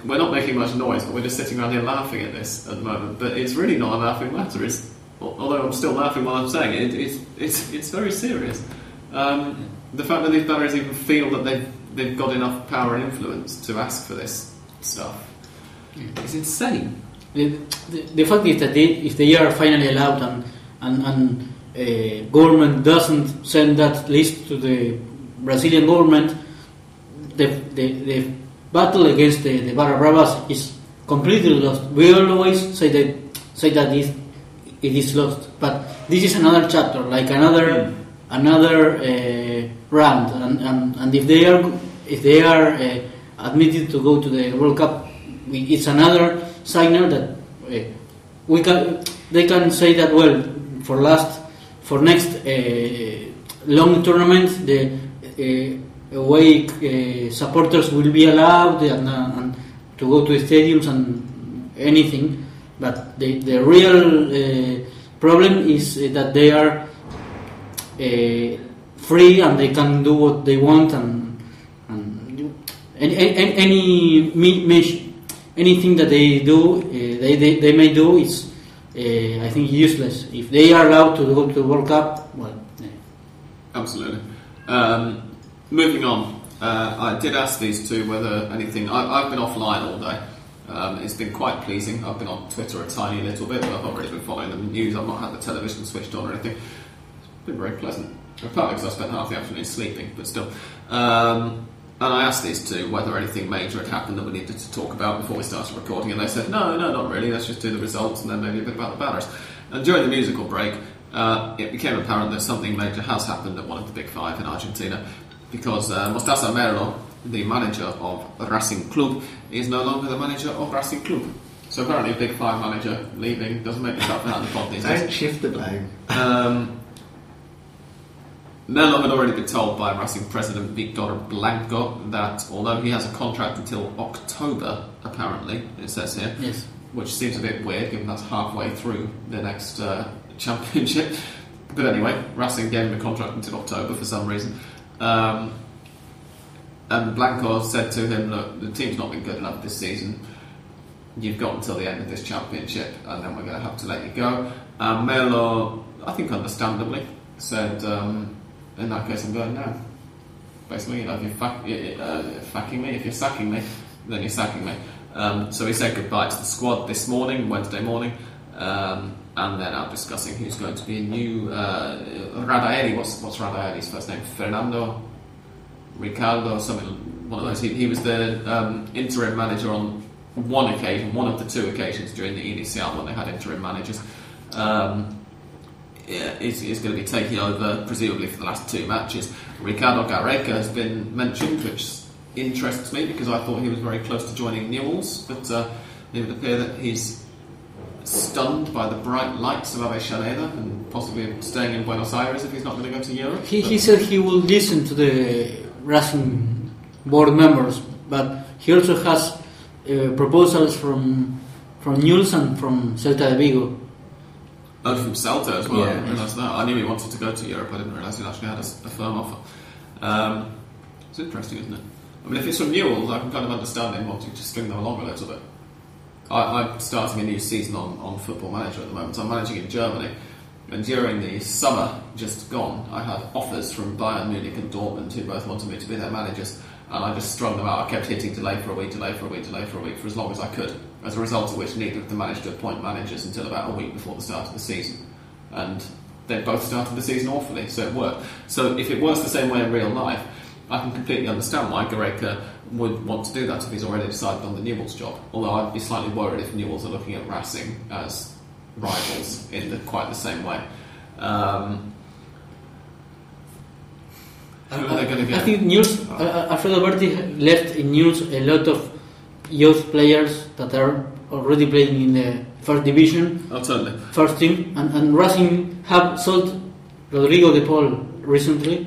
we're not making much noise, but we're just sitting around here laughing at this at the moment. But it's really not a laughing matter. It's, although I'm still laughing while I'm saying it, it's, it's, it's very serious. Um, the fact that these barras even feel that they've, they've got enough power and influence to ask for this stuff is insane. The, the, the fact is that they, if they are finally allowed and and, and uh, government doesn't send that list to the Brazilian government, the, the, the battle against the, the Barra Bravas is completely lost. We always say that say that it, it is lost, but this is another chapter, like another another uh, round, and, and, and if they are if they are uh, admitted to go to the World Cup, we, it's another signal that uh, we can they can say that well for last for next uh, long tournament the uh, away uh, supporters will be allowed and, and to go to the stadiums and anything but the, the real problem is that they are free and they can do what they want and, and any, any, any anything that they do uh, they, they, they may do is I think useless if they are allowed to go to the World Cup well uh, absolutely. Um, moving on, uh, I did ask these two whether anything. I, I've been offline all day. Um, it's been quite pleasing. I've been on Twitter a tiny little bit, but I've not really been following the news. I've not had the television switched on or anything. It's been very pleasant. Partly because I spent half the afternoon sleeping, but still. Um, and I asked these two whether anything major had happened that we needed to talk about before we started recording, and they said, no, no, not really. Let's just do the results and then maybe a bit about the banners. And during the musical break, uh, it became apparent that something major has happened at one of the big five in Argentina because uh, Mostaza Merlo, the manager of Racing Club, is no longer the manager of Racing Club. So apparently, a big five manager leaving doesn't make the cut out of the pod these days. Don't shift the blame. Um, Merlo had already been told by Racing president Victor Blanco that although he has a contract until October, apparently, it says here, Yes. which seems a bit weird given that's halfway through the next uh, *laughs* championship. But anyway, Racing gave him a contract until October for some reason. Um, and Blanco said to him, Look, the team's not been good enough this season. You've got until the end of this championship, and then we're going to have to let you go. And Melo, I think understandably, said, um, In that case, I'm going now. Basically, know, if you're fuck, uh, fucking me, if you're sucking me, then you're sucking me. Um, so he said goodbye to the squad this morning, Wednesday morning, um, and they're now discussing who's going to be a new uh. What's what's Radaelli's first name? Fernando Ricardo, something one of those. He, he was the um, interim manager on one occasion, one of the two occasions during the EDCL when they had interim managers. Um, yeah, is, is going to be taking over presumably for the last two matches. Ricardo Gareca has been mentioned, which interests me because I thought he was very close to joining Newell's, but uh, it would appear that he's stunned by the bright lights of Avellaneda and possibly staying in Buenos Aires if he's not going to go to Europe. He, he said he will listen to the Racing board members, but he also has uh, proposals from from Newell's and from Celta de Vigo. Oh, from Celta as well. I didn't realise that. I knew he wanted to go to Europe. I didn't realise he actually had a, a firm offer. Um, it's interesting, isn't it? I mean, if it's from Newell's, I can kind of understand him wanting to string them along a little bit. I, I'm starting a new season on, on Football Manager at the moment. I'm managing in Germany. And during the summer just gone, I had offers from Bayern Munich and Dortmund who both wanted me to be their managers. And I just strung them out. I kept hitting delay for a week, delay for a week, delay for a week for as long as I could. As a result of which, neither of them managed to appoint managers until about a week before the start of the season. And they both started the season awfully, so it worked. So if it works the same way in real life, I can completely understand why Gareca would want to do that if he's already decided on the Newell's job. Although I'd be slightly worried if Newell's are looking at Racing as rivals in the, quite the same way. Um, who are they going to I think Newell's, uh, Alfredo Berti left in Newell's a lot of youth players that are already playing in the first division, Oh, totally. first team, and, and Racing have sold Rodrigo de Paul recently.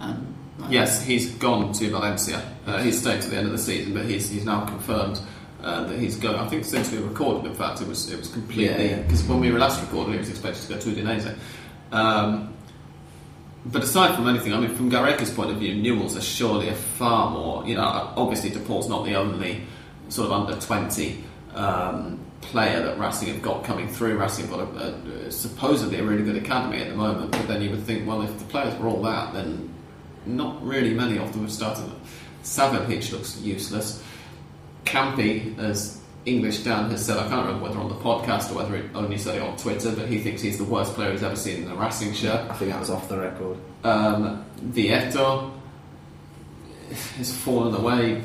And, and Yes, he's gone to Valencia. Uh, he's staying to the end of the season, but he's, he's now confirmed uh, that he's going. I think since we recorded, in fact, it was it was completely Yeah, yeah. because when we were last recording, he was expected to go to Udinese. Um, but aside from anything, I mean, from Gareca's point of view, Newell's are surely a far more. You know, obviously DePaul's not the only sort of under twenty um, player that Racing have got coming through. Racing have got a, a, supposedly a really good academy at the moment, but then you would think, well, if the players were all that, then not really many of them have started. Savage looks useless. Campi, as English Dan has said, I can't remember whether on the podcast or whether it only said it on Twitter, but he thinks he's the worst player he's ever seen in a Racing shirt. I think that was off the record. Um, Vietto has fallen away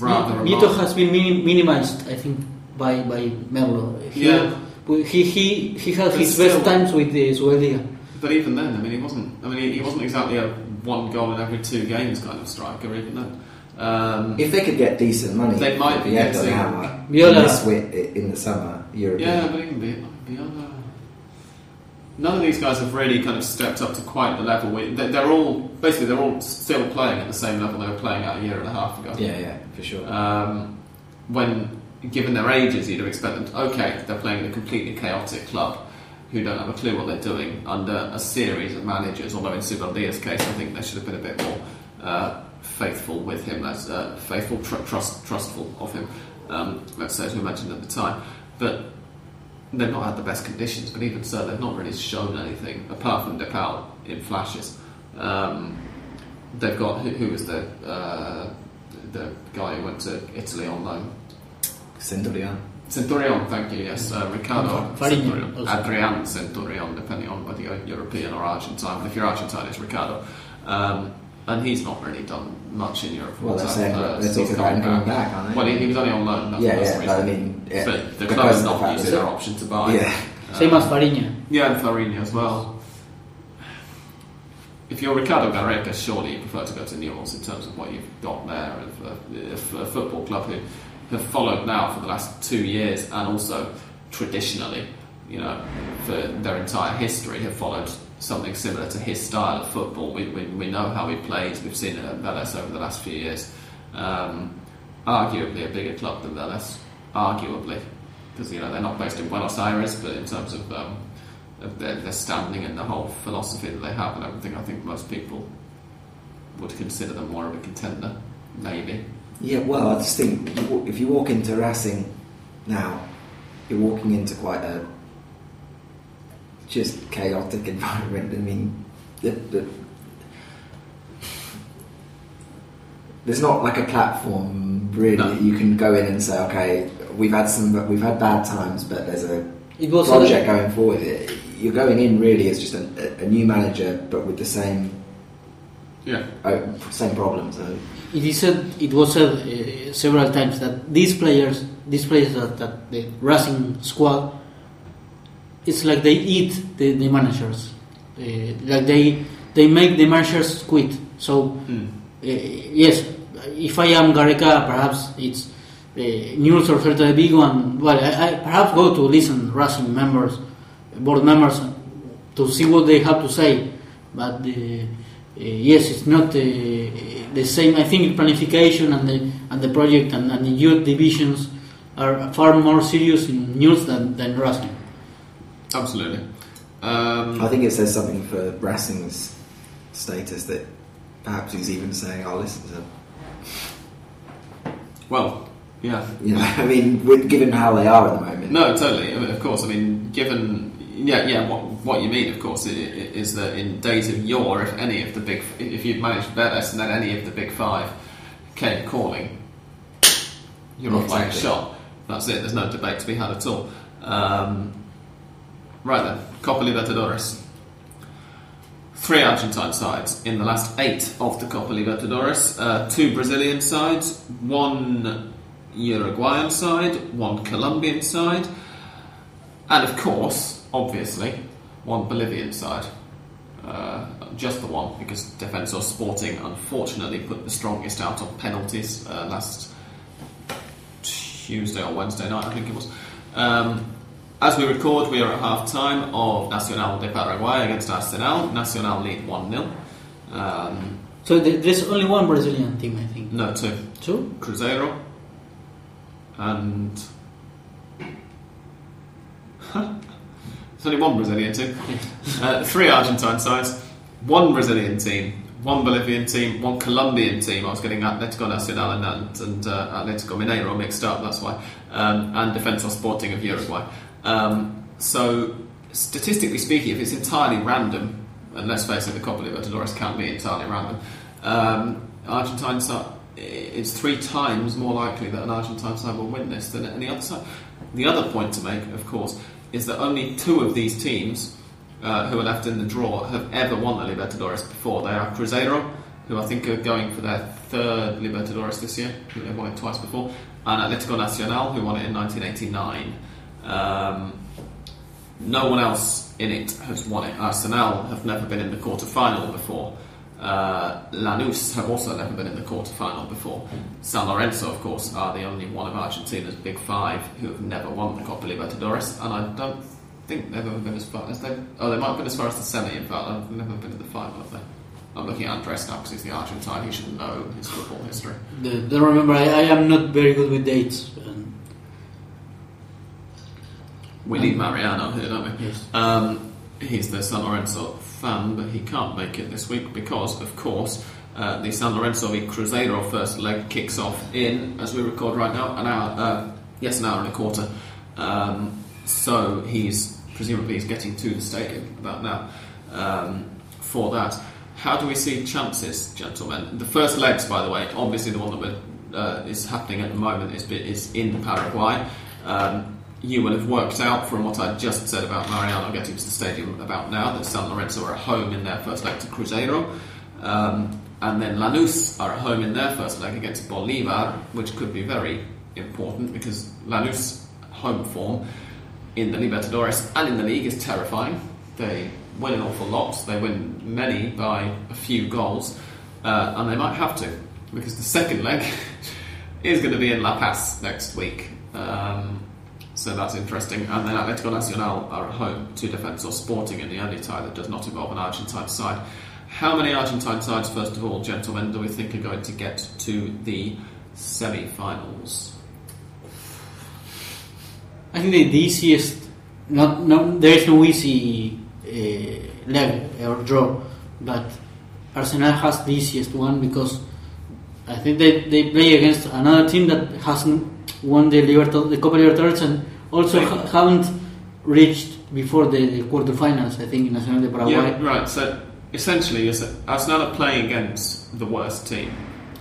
rather a Nieto has been minim- minimized, I think, by by Merlo. He, Yeah. he he he had But his still- best times with the Suelia. But even then, I mean, he wasn't. I mean, he, he wasn't exactly a one goal in every two games kind of striker. Even then, um, If they could get decent money, They might be yeah, getting- now, Viola- in, this wi- in the summer, European. Yeah, but even be- beyond. None of these guys have really kind of stepped up to quite the level. We, they're all basically they're all still playing at the same level they were playing at a year and a half ago. yeah, yeah, for sure. Um, when given their ages, you'd have expected them. To, okay, they're playing in a completely chaotic club who don't have a clue what they're doing under a series of managers. Although in Zubeldía's case, I think they should have been a bit more uh, faithful with him. That's uh, faithful, tr- trust, trustful of him. Um, let's say as we mentioned at the time, but they've not had the best conditions. But even so, they've not really shown anything apart from DePaul in flashes. Um, they've got who, who was the uh, the guy who went to Italy on loan. Centurion. Centurion, thank you. Yes, uh, Ricardo Farinha Centurion. Adrian Centurion, depending on whether you're European or Argentine. If you're Argentine, it's Ricardo, um, and he's not really done much in Europe. Well, they're saying uh, they're talking about him coming back, aren't they? Well, he, he was only on loan. That's, yeah, that's yeah, the but I reason. mean, yeah, but the club is not using their option to buy. Yeah. Same as Fariña. Yeah, and Farini as well. If you're Ricardo Gareca, surely you prefer to go to Newell's in terms of what you've got there. If a, football club who have followed now for the last two years and also traditionally, you know, for their entire history have followed something similar to his style of football. We, we, we know how he plays. We've seen it at Vélez over the last few years. Um, arguably a bigger club than Vélez, arguably, because you know they're not based in Buenos Aires, but in terms of um, of their, their standing and the whole philosophy that they have and everything, I think most people would consider them more of a contender, maybe. Yeah, well, I just think if you walk into Racing now, you're walking into quite a just chaotic environment. I mean, the, the, there's not like a platform really No. that you can go in and say, okay, we've had some, we've had bad times, but there's a It was project going forward. You're going in really as just a, a new manager, but with the same Yeah. uh, same problems. So, It is said, it was said uh, several times that these players, these players that, that the Racing squad, it's like they eat the, the managers, uh, like they they make the managers quit. So Mm. uh, yes, if I am Gareca, perhaps it's uh, Newell's or Celta de Vigo, and well, I, I perhaps go to listen Racing members, board members, to see what they have to say. But uh, uh, yes, it's not uh, the same. I think planification and the and the project and, and the youth divisions are far more serious in Newell's than, than Racing. Absolutely. Um, I think it says something for Racing's status that perhaps he's even saying, "I'll listen to." well, yeah. You know, *laughs* I mean, with, given how they are at the moment. No, totally. I mean, of course. I mean, given yeah, yeah. What what you mean, of course, is that in days of yore, if any of the big, if you'd managed and then any of the big five came calling, you're off like a shot. That's it. There's no debate to be had at all. Um, right then, Copa Libertadores. Three Argentine sides in the last eight of the Copa Libertadores. Uh, two Brazilian sides, one Uruguayan side, one Colombian side, and of course, obviously, one Bolivian side. Uh, just the one, because Defensor Sporting unfortunately put The Strongest out on penalties uh, last Tuesday or Wednesday night, I think it was. Um, as we record, we are at half time of Nacional de Paraguay against Arsenal. Nacional lead 1 0. Um, So there's only one Brazilian team, I think. no, two. Two? Cruzeiro and there's only one Brazilian team. Uh, three Argentine sides, one Brazilian team, one Bolivian team, one Colombian team. I was getting Atletico Nacional and, and, uh, Atletico Mineiro mixed up. That's why, um, and Defensor Sporting of Uruguay. Um, so, statistically speaking, if it's entirely random, and let's face it, the Copa Libertadores can't be entirely random. Um, Argentine side, it's three times more likely that an Argentine side will win this than any other side. The other point to make, of course, is that only two of these teams uh, who are left in the draw have ever won the Libertadores before. They are Cruzeiro, who I think are going for their third Libertadores this year. They've won it twice before, and Atletico Nacional, who won it in 1989. Um, no one else in it has won it. Arsenal have never been in the quarter final before. Uh, Lanús have also never been in the quarterfinal before. San Lorenzo, of course, are the only one of Argentina's big five who have never won the Copa Libertadores, and I don't think they've ever been as far as they. Oh, they might have been as far as the semi. In fact, I've never been to the final, have they? I'm looking at Andres now because he's the Argentine. He should know his football history. Don't remember, I, I am not very good with dates. Um, We need Mariano here, don't we? yes. Um, he's the San Lorenzo fan, but he can't make it this week because, of course, uh, the San Lorenzo v Cruzeiro first leg kicks off in, as we record right now, an hour. Uh, yes, an hour and a quarter. Um, so he's presumably he's getting to the stadium about now um, for that. How do we see chances, gentlemen? The first legs, by the way, obviously the one that uh, is happening at the moment is, is in Paraguay. Um, you will have worked out from what I just said about Mariano getting to the stadium about now that San Lorenzo are at home in their first leg to Cruzeiro. Um, and then Lanús are at home in their first leg against Bolivar, which could be very important because Lanús home form in the Libertadores and in the league is terrifying. They win an awful lot. They win many by a few goals, uh, and they might have to because the second leg *laughs* is going to be in La Paz next week. Um, so that's interesting. And then Atletico Nacional are at home to Defensor Sporting in the only tie that does not involve an Argentine side. How many Argentine sides, first of all, gentlemen, do we think are going to get to the semi finals? I think the, easiest, not, not there is no easy uh, leg or draw, but Arsenal has the easiest one because I think they, they play against another team that hasn't won the Libertad, the Copa Libertadores and also ha- haven't reached before the, the quarterfinals. I think in Nacional de Paraguay. Yeah, right. So essentially, Arsenal are playing against the worst team,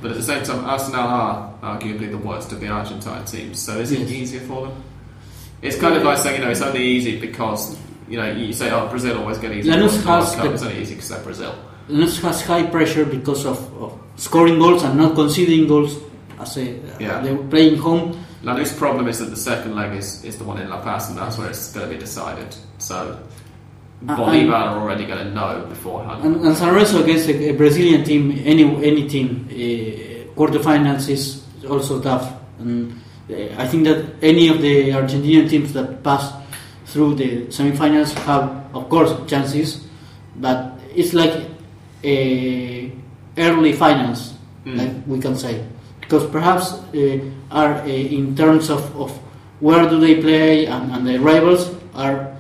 but at the same time, Arsenal are arguably the worst of the Argentine teams. So is it Yes. easier for them? It's kind of like saying, you know, it's only easy because you know you say, oh, Brazil always get easy. Lanús has the- It's only easy because they're Brazil. Lanús has high pressure because of, of scoring goals and not conceding goals. As a, Yeah. they're playing home. Lanús' problem is that the second leg is, is the one in La Paz, and that's where it's going to be decided. So Uh, Bolivar are already going to know beforehand. And, and San Lorenzo against a, a Brazilian team, any any team, uh, quarterfinals is also tough. And uh, I think that any of the Argentinian teams that pass through the semifinals have, of course, chances, but it's like a early finals, Mm. like we can say, because perhaps uh, are uh, in terms of, of where do they play and, and the rivals are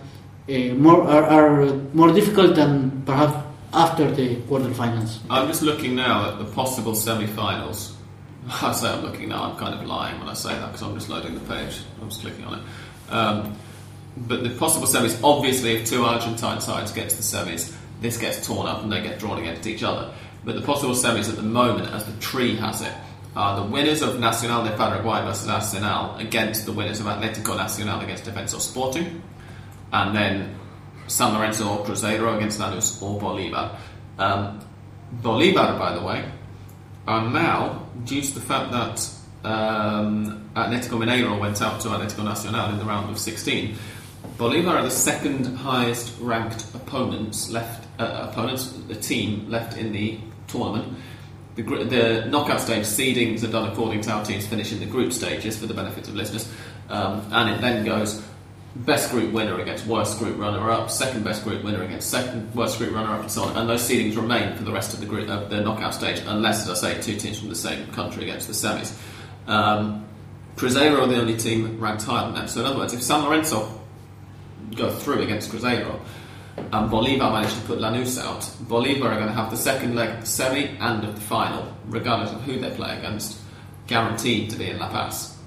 uh, more are, are more difficult than perhaps after the quarterfinals. I'm just looking now at the possible semi-finals. *laughs* I say I'm looking now. I'm kind of lying when I say that because I'm just loading the page. I'm just clicking on it. Um, but the possible semis, obviously, if two Argentine sides get to the semis, this gets torn up and they get drawn against each other. But the possible semis at the moment, as the tree has it, are the winners of Nacional de Paraguay versus Arsenal against the winners of Atlético Nacional against Defensor Sporting, and then San Lorenzo or Cruzeiro against Lanús or Bolivar. Um, Bolivar, by the way, are now, due to the fact that um, Atletico Mineiro went out to Atletico Nacional in the round of 16, Bolivar are the second highest ranked opponents left, uh, opponents, the team left in the tournament. The, the knockout stage seedings are done according to how teams finish in the group stages for the benefit of listeners, um, and it then goes best group winner against worst group runner up, second best group winner against second worst group runner up, and so on. And those seedings remain for the rest of the group, uh, the knockout stage, unless, as I say, two teams from the same country against the semis. Um, Cruzeiro are the only team ranked higher than them. So in other words, if San Lorenzo go through against Cruzeiro and Bolivar managed to put Lanús out, Bolivar are going to have the second leg of the semi and of the final, regardless of who they play against, guaranteed to be in La Paz.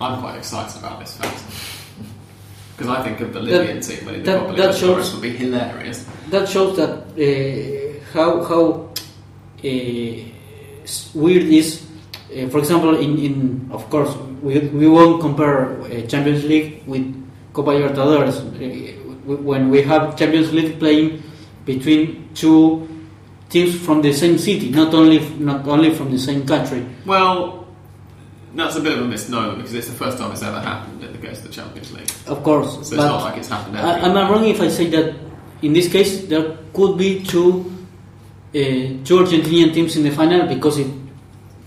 I'm quite excited about this fact. *laughs* Because I think a Bolivian team winning the that- Copa that Libertadores shows- would be hilarious. That shows that uh, how how uh, weird is. Uh, for example, in, in of course we, we won't compare uh, Champions League with Copa Libertadores. When we have Champions League playing between two teams from the same city, not only not only from the same country. Well, that's a bit of a misnomer because it's the first time it's ever happened in the case of the Champions League. Of course, So it's not like it's happened every I, am I wrong if I say that in this case there could be two uh, two Argentinian teams in the final because it,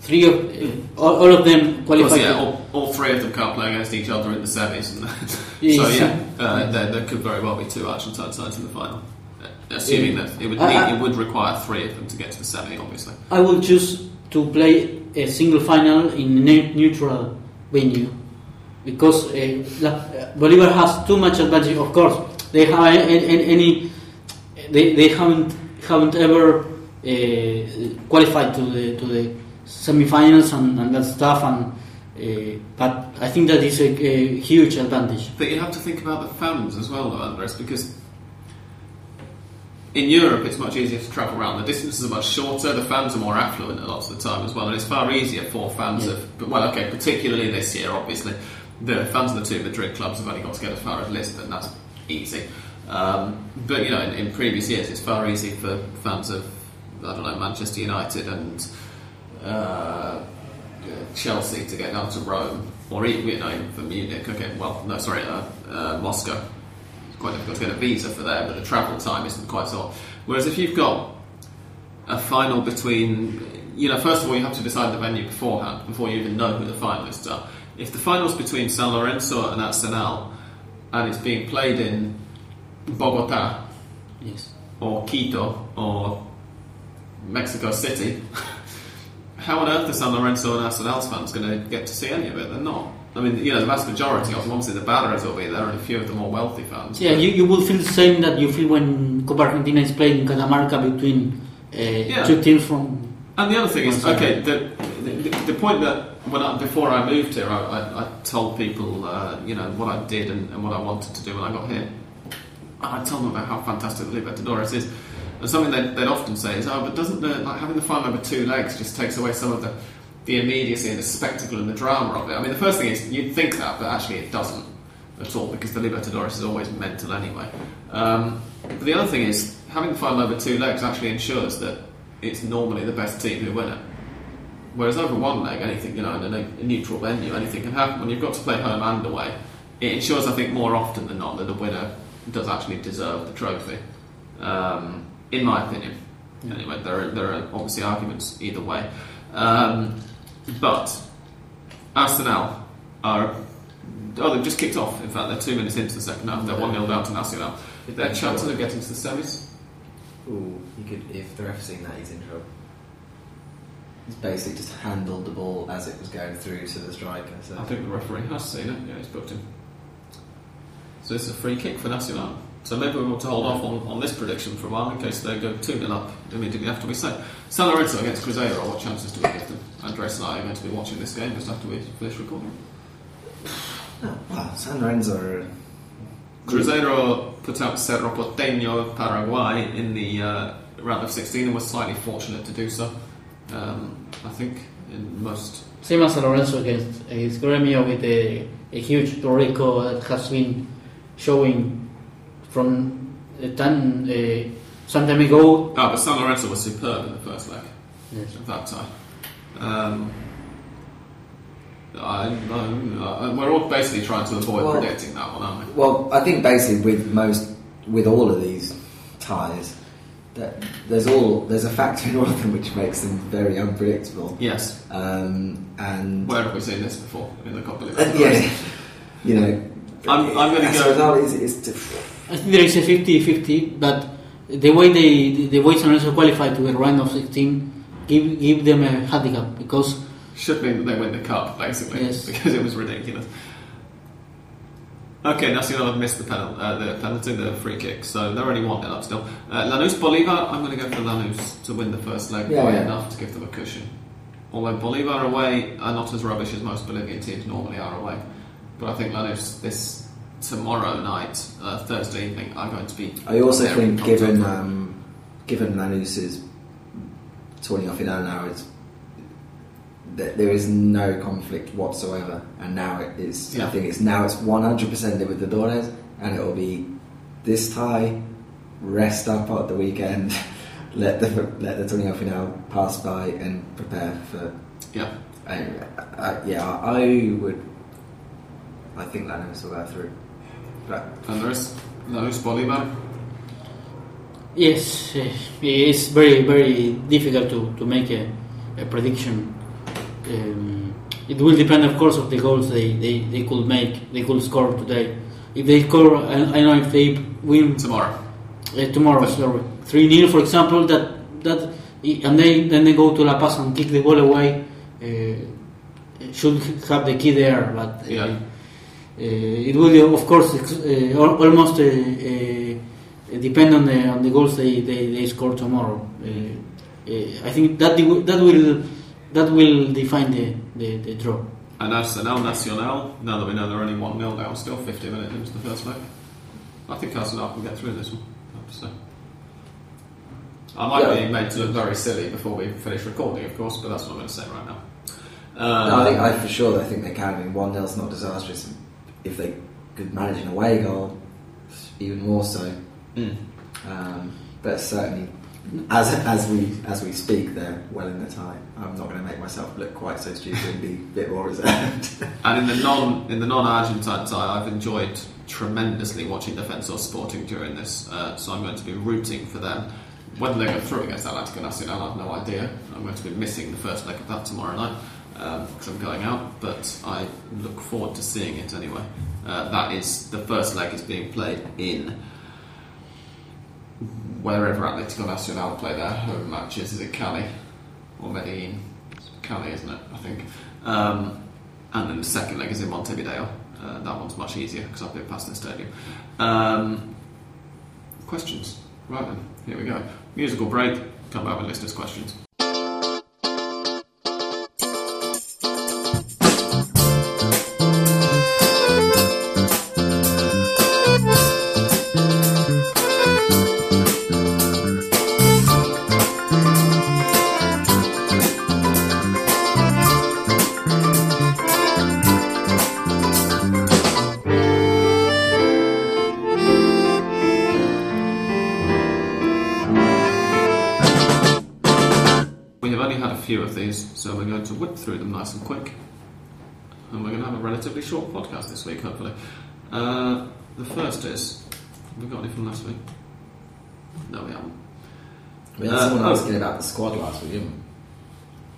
three of uh, all, all of them Of course, qualified. yeah, all, three of them can't play against each other in the semis. *laughs* And so, Yes. yeah, uh, there, there could very well be two Argentine sides in the final. Uh, Assuming Yeah. that it would, need, I- it would require three of them to get to the semi, obviously. I will choose to play a single final in a ne- neutral venue because uh, La- Bolivar has too much advantage. Of course, they have any they, they haven't haven't ever uh, qualified to the to the semifinals and, and that stuff and. Uh, but I think that is a, a huge advantage. But you have to think about the fans as well, though, Andres, because in Europe, it's much easier to travel around. The distances are much shorter. The fans are more affluent a lot of the time as well, and it's far easier for fans Yeah. of. Well, okay, particularly this year, obviously, the fans of the two Madrid clubs have only got to get as far as Lisbon. That's easy. Um, but you know, in, in previous years, it's far easier for fans of I don't know Manchester United and uh, Chelsea to get down to Rome, or even you know for Munich. Okay, well, no, sorry, uh, uh, Moscow. It's quite difficult to get a visa for there, but the travel time isn't quite so. Whereas if you've got a final between, you know, first of all, you have to decide the venue beforehand before you even know who the finalists are. If the final's between San Lorenzo and Arsenal, and it's being played in Bogota Yes. or Quito or Mexico City, *laughs* how on earth are San Lorenzo and Arsenal's fans going to get to see any of it? They're not. I mean, you know, the vast majority of them, obviously the Barras will be there, and a few of the more wealthy fans. Yeah, you, you will feel the same that you feel when Copa Argentina is playing in Catamarca between uh, two teams from. And the other thing is, okay, the, the, the point that when I, before I moved here, I, I, I told people, uh, you know, what I did and, and what I wanted to do when I got here. I told them about how fantastic the Libertadores is. And something they'd, they'd often say is, oh, but doesn't the, like having the final over two legs just takes away some of the, the immediacy and the spectacle and the drama of it? I mean, the first thing is, you'd think that, but actually it doesn't at all because the Libertadores is always mental anyway. Um, but the other thing is, having the final over two legs actually ensures that it's normally the best team who win it. Whereas over one leg, anything, you know, in a, a neutral venue, anything can happen. When you've got to play home and away, it ensures, I think, more often than not that the winner does actually deserve the trophy. Um, in my opinion. Anyway, there are, there are obviously arguments either way. Um, but Arsenal are. Oh, they've just kicked off. In fact, they're two minutes into the second half. They're 1 0 down to Nacional. Their chances of getting to the semis? Ooh, you could if the ref's seen that, he's in trouble. He's basically just handled the ball as it was going through to the striker. So I think the referee has seen it. Yeah, he's booked him. So it's a free kick for Nacional. So maybe we want to hold off on, on this prediction for a while in case they go 2 0 up immediately after we say. San Lorenzo against Cruzeiro, what chances do we give them? Andres and I are going to be watching this game just after we finish recording. *sighs* oh, wow, San Lorenzo. Are, Cruzeiro put out Cerro Porteño of Paraguay in the uh, round of 16 and was slightly fortunate to do so. Um, I think in most. Same as San Lorenzo against, against Gremio with a, a huge Torrico that has been showing from a time, uh, some time ago. Ah, but San Lorenzo was superb in the first leg. Yes. at that time. Um, I, I, we're all basically trying to avoid Well- predicting that one, aren't we? well, I think basically with most, with all of these ties, that there's all there's a factor in all of them which makes them very unpredictable. Yes. Um, and Where have we seen this before in the Copa Uh, Libertadores? yeah, you know, I'm- I'm gonna go- result, it's, it's to, I think there is a 50-50, but the way they the, the way San Lorenzo qualified to the round of 16 give give them a handicap because Should mean that they win the cup, basically, Yes. because it was ridiculous. Okay, Nacional have missed the, penal, uh, the penalty, the free kick, so they're only 1 0 up still. Uh, Lanús Bolivar, I'm going to go for Lanús to win the first leg Yeah, by yeah. enough to give them a cushion. Although Bolivar away are not as rubbish as most Bolivian teams normally are away. But I think Lanús this tomorrow night, uh, Thursday evening, I'm going to be. I also think, given um, given Lanús's torneo final now, it's that there is no conflict whatsoever, and now it is. Yeah. I think it's now it's one hundred percent Libertadores, and it will be this tie, rest up at the weekend, *laughs* let the let the torneo final pass by, and prepare for. Yeah. I, I, yeah, I would. I think Lanús will go through. But And there is Lanús Bolivar. yes, it's very very difficult to, to make a, a prediction. Um, it will depend, of course, of the goals they, they, they could make, they could score today. If they score, I, I know if they win Tomorrow. uh, tomorrow, sorry, three 0 for example, that that and they then they go to La Paz and kick the ball away. Uh, should have the key there, but uh, Yeah. Uh, it will of course ex- uh, almost uh, uh, depend on the on the goals they, they, they score tomorrow. Uh, uh, I think that the- that will that will define the, the, the draw. And Arsenal Nacional, now that we know they're only 1 0 down, still 50 minutes into the first leg. I think Arsenal can get through this one, I have to. I might Yeah. be made to look very silly before we finish recording, of course, but that's what I'm going to say right now. Uh, No, I think I for sure I think they can. I mean, one 0's not disastrous. If they could manage an away goal, even more so. Mm. Um, but certainly, as as we as we speak, they're well in the tie. I'm not going to make myself look quite so stupid and be a bit more reserved. *laughs* And in the non in the non Argentine side, I've enjoyed tremendously watching Defensor Sporting during this, uh, so I'm going to be rooting for them. Whether they go through against Atlético Nacional, I've no idea. I'm going to be missing the first leg of that tomorrow night because I'm going out, but I look forward to seeing it anyway. Uh, that is the first leg is being played in wherever Atletico Nacional play their home matches. Is it Cali or Medellin? It's Cali, isn't it? I think. Um, and then the second leg is in Montevideo. Uh, that one's much easier because I've been past the stadium. Um, questions? Right then, here we go. Musical break. Come back with listeners' questions. Through them nice and quick. And we're going to have a relatively short podcast this week, hopefully. Uh, the first is. Have we got any from last week? No, we haven't. We had Uh, someone oh. asking about the squad last week?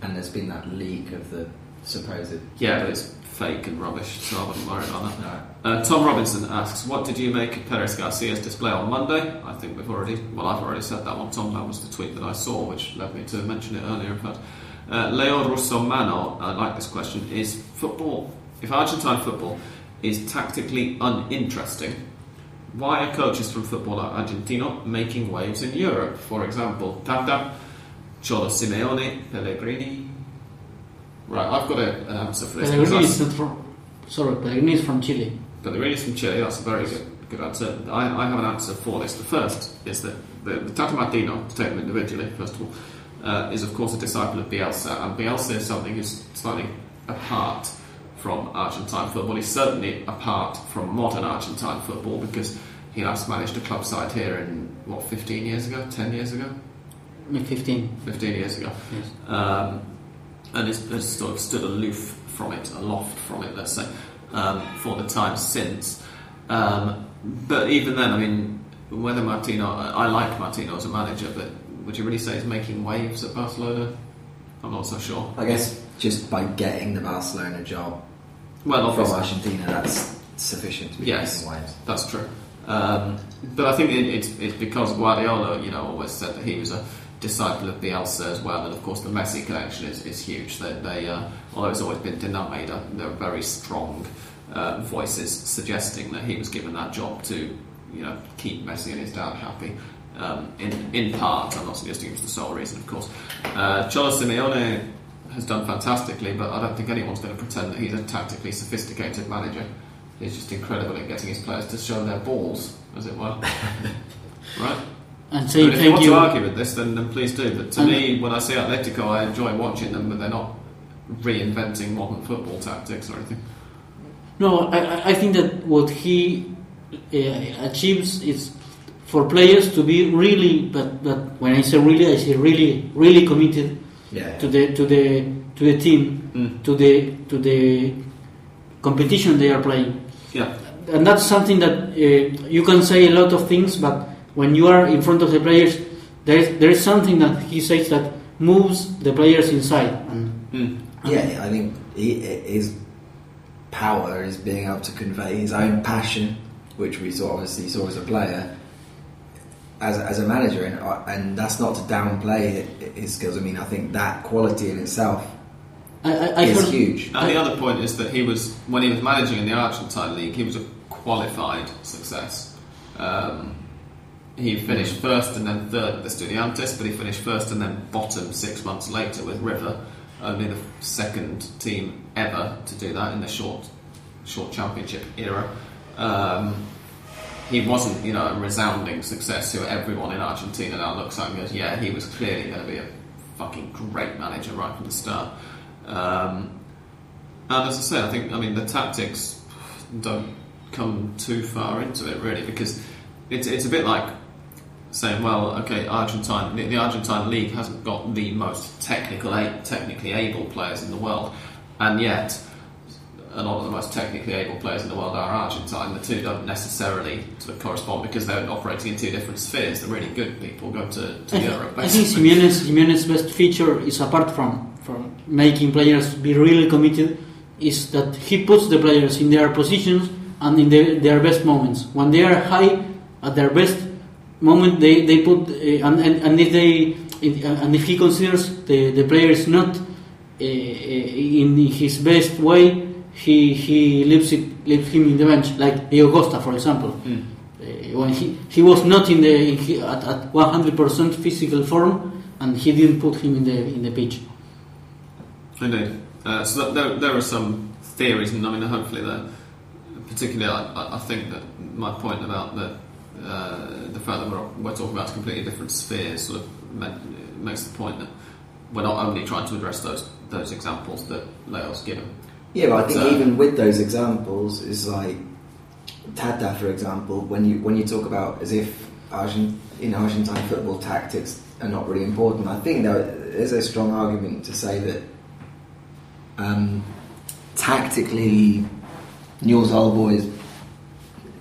And there's been that leak of the supposed. Yeah, but it's fake and rubbish, so I wouldn't worry about that. No. Uh, Tom Robinson asks, "What did you make of Perez Garcia's display on Monday?" I think we've already, well, I've already said that one. Tom, that was the tweet that I saw, which led me to mention it earlier. In fact, uh, Leo Russomano, I like this question: Is football, if Argentine football is tactically uninteresting, why are coaches from Football Argentino making waves in Europe? For example, Tata, Cholo Simeone, Pellegrini. Right, I've got an answer for this. Pellegrini is not from, sorry, Pellegrini is from Chile. but the really from Chile, that's a very good, good answer. I, I have an answer for this. The first is that the, the Tata Martino, to take them individually, first of all, uh, is of course a disciple of Bielsa, and Bielsa is something who's slightly apart from Argentine football. He's certainly apart from modern Argentine football because he last managed a club side here in, what, 15 years ago? 10 years ago? Maybe 15. 15 years ago Yes. um, and has, has sort of stood aloof from it, aloft from it, let's say, um, for the time since. Um, but even then, I mean, whether Martino, I like Martino as a manager, but would you really say he's making waves at Barcelona? I'm not so sure. I guess just by getting the Barcelona job Well, from Argentina, that's sufficient to be Yes. making waves. That's true. Um, but I think it, it's, it's because Guardiola, you know, always said that he was a disciple of Bielsa as well, and of course the Messi connection is, is huge. They, they uh, although it's always been denied, uh, there are very strong uh, voices suggesting that he was given that job to, you know, keep Messi and his dad happy. Um, in in part, I'm not suggesting it was the sole reason, of course. Uh, Cholo Simeone has done fantastically, but I don't think anyone's going to pretend that he's a tactically sophisticated manager. He's just incredible at getting his players to show their balls, as it were. *laughs* right? And I saying mean, if you want you. to argue with this, then, then please do. But to And- me, when I see Atletico, I enjoy watching them, but they're not reinventing modern football tactics or anything. No, I, I- I think that what he uh, achieves is for players to be really, but, but when I say really, I say really, really committed Yeah. to the to the to the team, Mm. to the to the competition they are playing. Yeah, and that's something that uh, you can say a lot of things, but when you are in front of the players, there is, there is something that he says that moves the players inside. And mm. Yeah, I think he, his power is being able to convey his own passion, which we saw obviously saw as a player, as, as a manager, and uh, and that's not to downplay his skills. I mean, I think that quality in itself I, I, I is heard, huge. And the other point is that he was, when he was managing in the Argentine league, he was a qualified success. Um, he finished first and then third at the Studiantes, but he finished first and then bottom six months later with River, only the second team ever to do that in the short, short championship era. Um, he wasn't, you know, a resounding success who everyone in Argentina now looks at and goes, yeah, he was clearly going to be a fucking great manager right from the start. Um, and as I say, I think, I mean, the tactics don't come too far into it really because it's, it's a bit like saying, well, okay, Argentine, the, the Argentine league hasn't got the most technical, technically able players in the world, and yet a lot of the most technically able players in the world are Argentine. The two don't necessarily sort of correspond because they're operating in two different spheres. The really good people go to, to I, th- Europe. I think Jimenez's best feature is apart from, from making players be really committed, is that he puts the players in their positions and in their, their best moments. When they are high at their best moment, they, they put uh, and, and, and if they and if he considers the, the player is not uh, in his best way, he he leaves it leaves him in the bench, like Diego Costa, for example. Mm. Uh, when he, he was not in the in he, at, at 100% physical form and he didn't put him in the in the pitch. Indeed. Uh, so that, there, there are some theories, and I mean, hopefully, that particularly, I, I- think that my point about the uh, the fact that we're, we're talking about completely different spheres sort of ma- makes the point that we're not only trying to address those those examples that Leo's given. Yeah, but I think So- even with those examples, is like Tata, for example, when you when you talk about as if Argent, in Argentine football tactics are not really important. I think there is a strong argument to say that um, tactically, Newell's Old Boys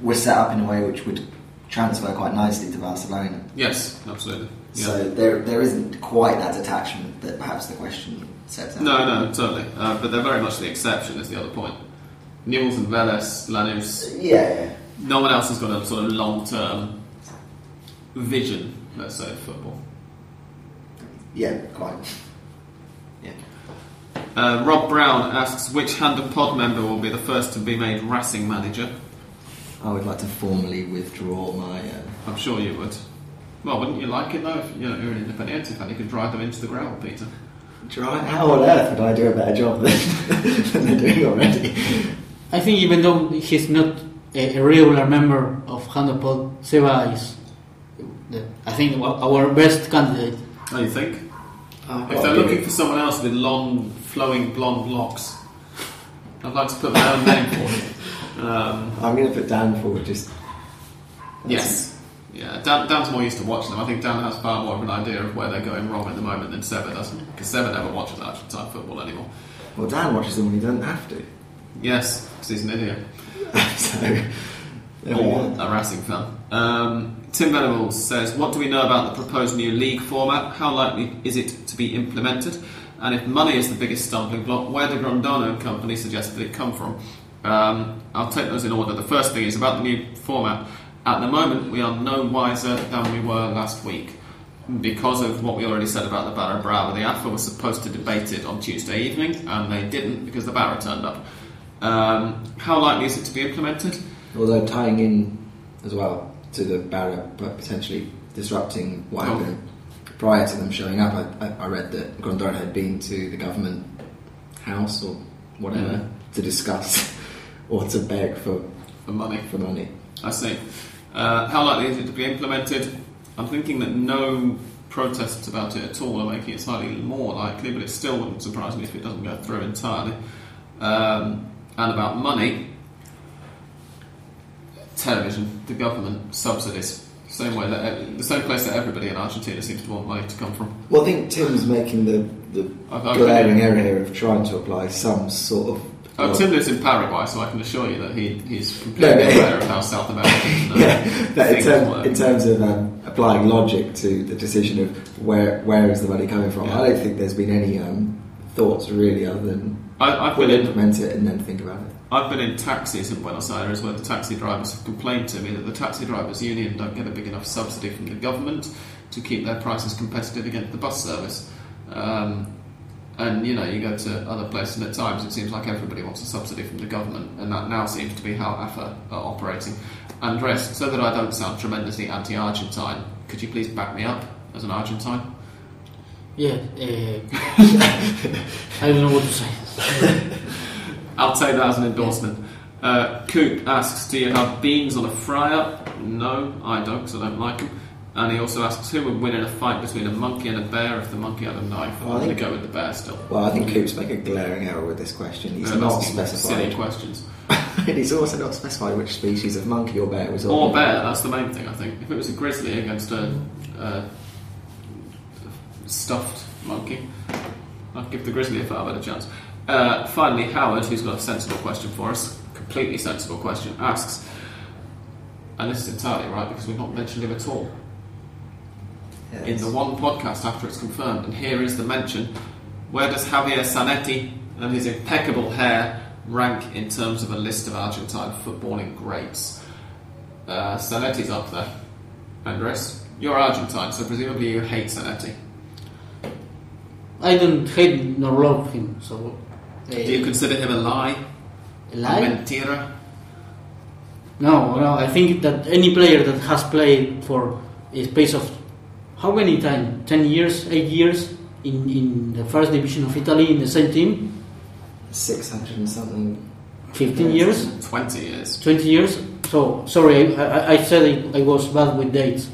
were set up in a way which would transfer quite nicely to Barcelona. Yes, absolutely. Yeah. So there, there isn't quite that attachment that perhaps the question sets out. no, no, totally. Uh, but they're very much the exception. Is the other point. Newell's and Vélez, Lanús, Yeah, yeah. no one else has got a sort of long term vision, let's say, of football. Yeah, quite. Yeah. Uh, Rob Brown asks which Hand of Pod member will be the first to be made Racing manager. I would like to formally withdraw my. Uh, I'm sure you would. Well, wouldn't you like it though? If you know, you're an independent fan, you could drive them into the ground, Peter. Try. How on earth would I do a better job than, *laughs* than they're doing already? I think even though he's not a, a regular member of Hand of Pod, Seba is, the, I think, our- our best candidate. Oh, you think? I've If got they're looking it- for someone else with long, flowing blonde locks, I'd like to put my own name for it. Um, I'm going to put Dan forward. Just yes. Yeah, Dan, Dan's more used to watching them. I think Dan has far more of an idea of where they're going wrong at the moment than Seba doesn't. Because Seba never watches Argentine football anymore. well, Dan watches them when he doesn't have to. Yes, because he's an idiot. *laughs* so there we or go. a Racing fan. Um, Tim Venables says, "What do we know about the proposed new league format? How likely is it to be implemented? And if money is the biggest stumbling block, where do Grondona and company suggest that it come from?" Um, I'll take those in order. The first thing is about the new format. At the moment, we are no wiser than we were last week. Because of what we already said about the Barra Brava, the AFA was supposed to debate it on Tuesday evening, and they didn't because the Barra turned up. Um, how likely is it to be implemented? Although tying in as well to the Barra, but potentially disrupting what Oh. happened prior to them showing up, I, I, I read that Grondona had been to the government house or whatever Mm. to discuss *laughs* or to beg for, For money. for money. I see. Uh, how likely is it to be implemented? I'm thinking that no protests about it at all are making it slightly more likely, but it still wouldn't surprise me if it doesn't go through entirely. Um, and about money, television, the government, subsidies. Same way that the same place that everybody in Argentina seems to want money to come from. Well, I think Tim's making the, the glaring error here of trying to apply some sort of. Oh, Tim lives in Paraguay, so I can assure you that he, he's No, completely but- aware of how South American uh, *laughs* yeah, in, term, in terms of um, applying logic to the decision of where where is the money coming from, Yeah. I don't think there's been any um, thoughts really other than I, I've we'll been in implement it and then think about it. I've been in taxis in Buenos Aires where the taxi drivers have complained to me that the taxi drivers union don't get a big enough subsidy from the government to keep their prices competitive against the bus service. Um, and you know, you go to other places, and at times it seems like everybody wants a subsidy from the government, and that now seems to be how AFA are operating. Andres, so that I don't sound tremendously anti-Argentine, could you please back me up as an Argentine? Yeah, uh, *laughs* I don't know what to say. *laughs* I'll take that as an endorsement. Uh, Coop asks, "Do you have beans on a fryer?" No, I don't, because I don't like them. And he also asks, "Who would win in a fight between a monkey and a bear if the monkey had a knife?" Well, I I'm going think- to go with the bear still. Well, I think Coop's making a glaring error with this question. He's Uh, not asking silly questions. *laughs* and he's also not specified which species of monkey or bear was Or bear, that's the main thing, I think. If it was a grizzly against a, a stuffed monkey, I'd give the grizzly a far better chance. Uh, finally, Howard, who's got a sensible question for us, completely sensible question, asks, and this is entirely right because we've not mentioned him at all in the one podcast after it's confirmed, and here is the mention. Where does Javier Zanetti and his impeccable hair rank in terms of a list of Argentine footballing greats? Uh, Zanetti's up there. Andres, you're Argentine, so presumably you hate Zanetti. I don't hate nor love him. So, uh, Do you consider him a lie? a lie? A mentira? No, no. I think that any player that has played for a space of how many time? Ten years, eight years in in the first division of Italy in the same team. 600 and something. Fifteen years, 20 years. twenty years. So sorry, I, I, I said I, I was bad with dates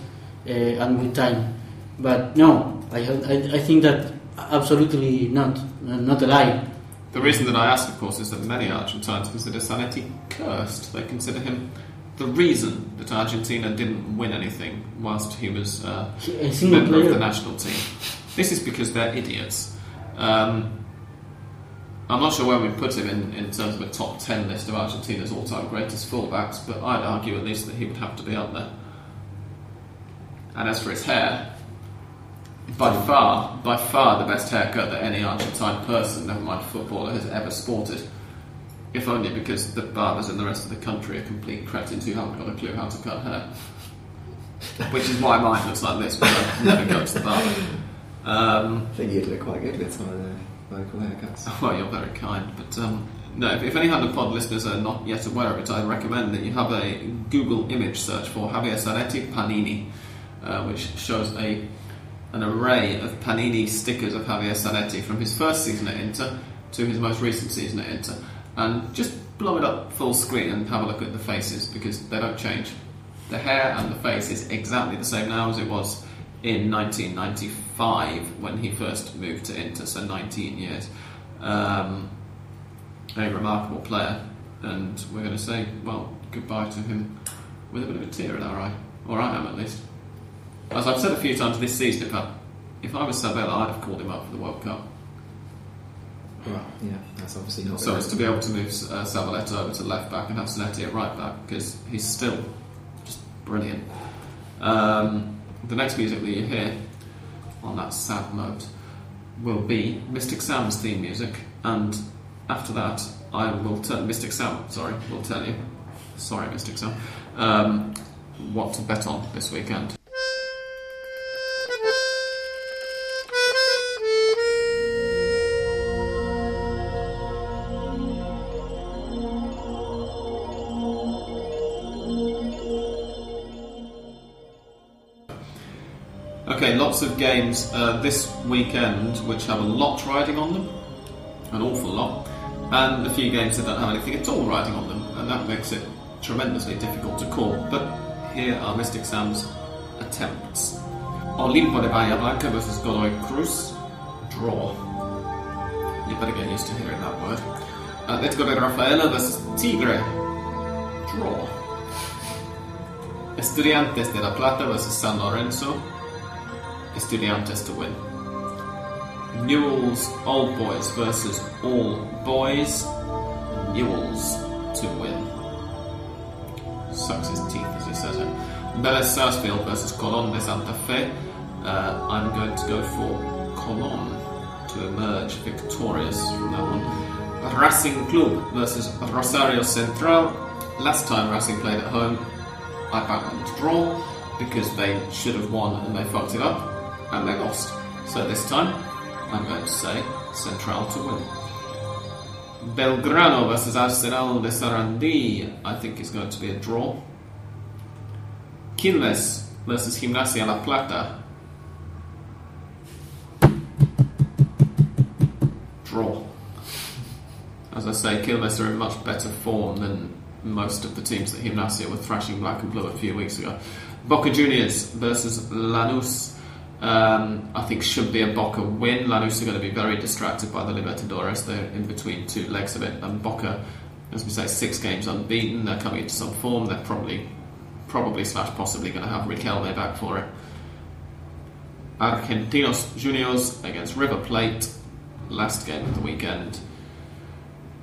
uh, and with time, but no, I, I I think that absolutely not, uh, not a lie. The reason that I ask, of course, is that many Argentines consider Zanetti cursed. They consider him the reason that Argentina didn't win anything whilst he was uh, A member of the national team. This is because they're idiots. Um, I'm not sure where we put him in, in terms of a top 10 list of Argentina's all time greatest fullbacks, but I'd argue at least that he would have to be up there. And as for his hair, by far, by far the best haircut that any Argentine person, never mind footballer, has ever sported. If only because the barbers in the rest of the country are complete cretins who haven't got a clue how to cut hair. Which is why mine looks like this, but I never go to the barber. Um, I think you'd look quite good with some of the local haircuts. *laughs* well, you're very kind, but um, no. If, if any Hand of Pod listeners are not yet aware of it, I recommend that you have a Google image search for Javier Zanetti Panini, uh, which shows a an array of Panini stickers of Javier Zanetti from his first season at Inter to his most recent season at Inter, and just blow it up full screen and have a look at the faces because they don't change. The hair and the face is exactly the same now as it was in 1995 when he first moved to Inter, so 19 years. Um, a remarkable player, and we're going to say, well, goodbye to him with a bit of a tear in our eye, or I am at least. As I've said a few times this season, if I, if I was Sabella, I'd have called him up for the World Cup. Well, yeah, that's obviously not So it's to be able to move uh, Zabaleta over to left back and have Zanetti at right back because he's still just brilliant. Um, the next music that you hear on that sad note will be Mystic Sam's theme music, and after that, I will tell Mystic Sam. Sorry, will tell you. Sorry, Mystic Sam. Um, what to bet on this weekend. Lots of games uh, this weekend which have a lot riding on them, an awful lot, and a few games that don't have anything at all riding on them, and that makes it tremendously difficult to call. But here are Mystic Sam's attempts. Olimpo de Bahia Blanca versus Godoy Cruz, draw. You better get used to hearing that word. Atletico de Rafaela versus Tigre, draw. Estudiantes de La Plata versus San Lorenzo, Estudiantes to win. Newell's Old Boys versus All Boys, Newell's to win. Sucks his teeth as he says it. Vélez Sarsfield versus Colón de Santa Fe. Uh, I'm going to go for Colón to emerge victorious from that one. Racing Club versus Rosario Central. Last time Racing played at home, I backed them to draw because they should have won and they fucked it up and they lost. So this time, I'm going to say Central to win. Belgrano versus Arsenal de Sarandí, I think is going to be a draw. Quilmes versus Gimnasia La Plata. Draw. as I say, Quilmes are in much better form than most of the teams that Gimnasia were thrashing black and blue a few weeks ago. Boca Juniors versus Lanús. Um, I think should be a Boca win. Lanús are going to be very distracted by the Libertadores. They're in between two legs of it, and Boca, as we say, six games unbeaten. They're coming into some form. They're probably, probably slash possibly going to have Riquelme back for it. Argentinos Juniors against River Plate, last game of the weekend.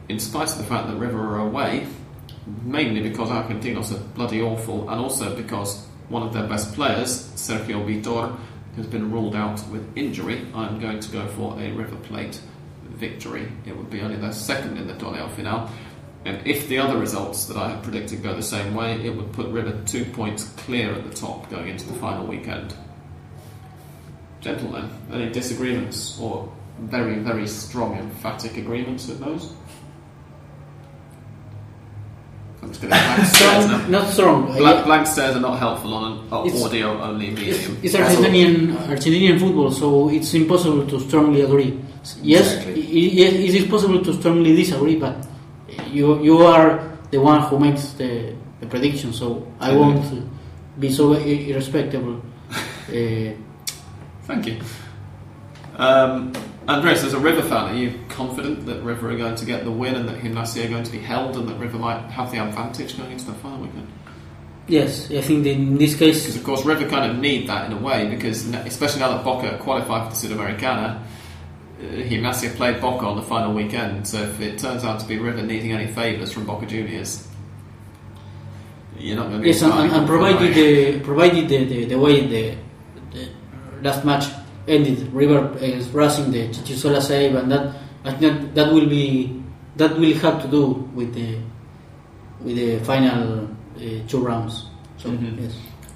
In spite of the fact that River are away, mainly because Argentinos are bloody awful, and also because one of their best players, Sergio Vitor, has been ruled out with injury. I'm going to go for a River Plate victory. It would be only their second in the Torneo Final. And if the other results that I have predicted go the same way, it would put River two points clear at the top going into the final weekend. Gentlemen, any disagreements or very, very strong, emphatic agreements with those? I'm going to blank stares now. Not strong. Blank, blank stares are not helpful on an It's- audio only medium. It's Argentinian Argentinian football, so it's impossible to strongly agree. Yes, Exactly. i- i- it is possible to strongly disagree, but you you are the one who makes the, the prediction, so I Mhm. won't be so irrespectable. Uh, *laughs* Thank you. Um, Andres, as a River fan, are you confident that River are going to get the win and that Gimnasia are going to be held and that River might have the advantage going into the final weekend? yes, I think in this case. Because, of course, River kind of need that in a way because, especially now that Boca qualified for the Sudamericana, uh, Gimnasia played Boca on the final weekend. So if it turns out to be River needing any favours from Boca Juniors, you're not going to be yes, and, and provided the provided the, the, the way the, the last match ended, River is rushing the Chichizola save, and that I think that, that will be that will have to do with the with the final uh, two rounds. So Mhm. yes,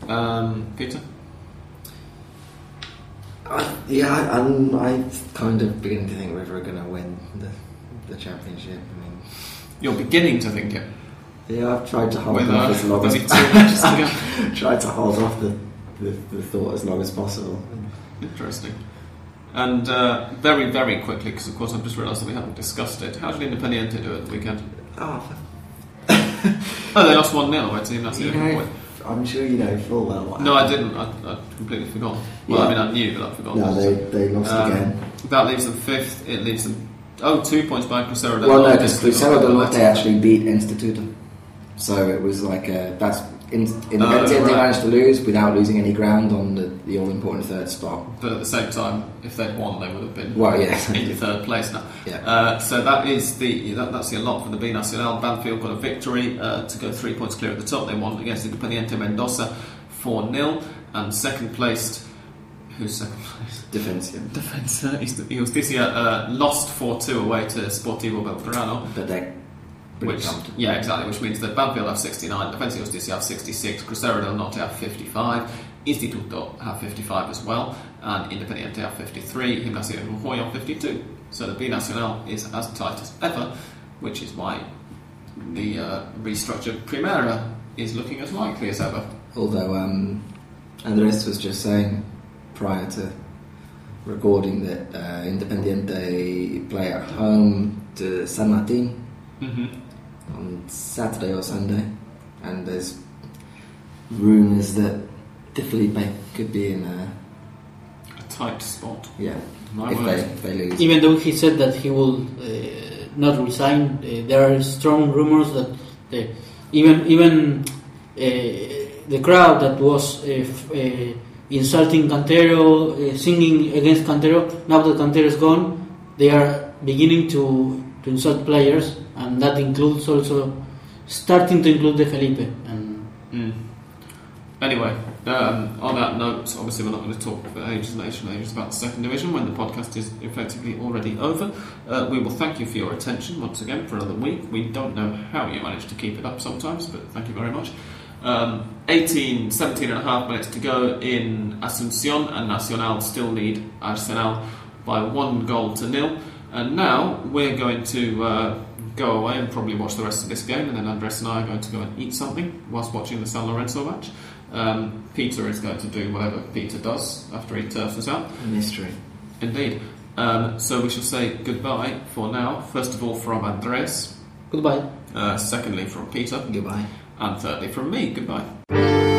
Um, Peter? I, yeah, I, I'm I kind of beginning to think River are going to win the the championship. I mean, You're beginning to think it. yeah, I've tried to hold With off uh, as long as it to *laughs* tried to hold off the, the, the thought as long as possible. Interesting. And uh, very, very quickly, because of course I've just realised that we haven't discussed it. How did Independiente do it at the weekend? *laughs* Oh, Oh, they lost 1 0 away to Gimnasia. you know, I'm sure you know full well. No, I didn't. I, I completely forgot. Well, I mean, I knew, but I've forgotten. No, they they lost Um, again. That leaves them fifth. It leaves them. Oh, two points by Crucero del Well, no, because Crucero del Norte actually beat Instituto, so it was like a, that's in, Independiente Oh, right. managed to lose without losing any ground on the, the all important third spot. But at the same time, if they'd won, they would have been Well, yeah, in third place now. Yeah. Uh, so that is the that, that's the lot for the B Nacional. Banfield got a victory uh, to go three points clear at the top. They won against Independiente Mendoza four 0 and second placed. Who's second place? Defensive, Defensa Justicia uh, lost four two away to Sportivo Belgrano. but they're pretty Which, yeah, exactly. Which means that Banfield have 69, Defensa Justicia have 66, Crucero del Norte have 55, Instituto have 55 as well, and Independiente have 53, Gimnasia de Jujuy have 52. So the B Nacional is as tight as ever, which is why the uh, restructured Primera is looking as likely as ever. Although um, Andres was just saying prior to recording that uh, Independiente play at home to San Martin Mm-hmm. On Saturday or Sunday, and there's rumours that De Felippe could be in. Uh, A tight spot. yeah, My if they if they lose. even though he said that he will uh, not resign, uh, there are strong rumors that the, even even uh, the crowd that was uh, uh, insulting Cantero, uh, singing against Cantero, now that Cantero is gone, they are beginning to, to insult players, and that includes also starting to include De Felippe. And Mm. Anyway, um, on that note, obviously we're not going to talk for ages and ages and ages about the second division when the podcast is effectively already over. Uh, we will thank you for your attention once again for another week. We don't know how you manage to keep it up sometimes, but thank you very much. Um, 18, 17 and a half minutes to go in Asuncion, and Nacional still lead Arsenal by one goal to nil. And now we're going to uh, go away and probably watch the rest of this game, and then Andres and I are going to go and eat something whilst watching the San Lorenzo match. Um, Peter is going to do whatever Peter does after he turfs us out. Mystery. Indeed. Um, so we shall say goodbye for now. First of all, from Andres. Goodbye. Uh, secondly, from Peter. Goodbye. And thirdly, from me. Goodbye.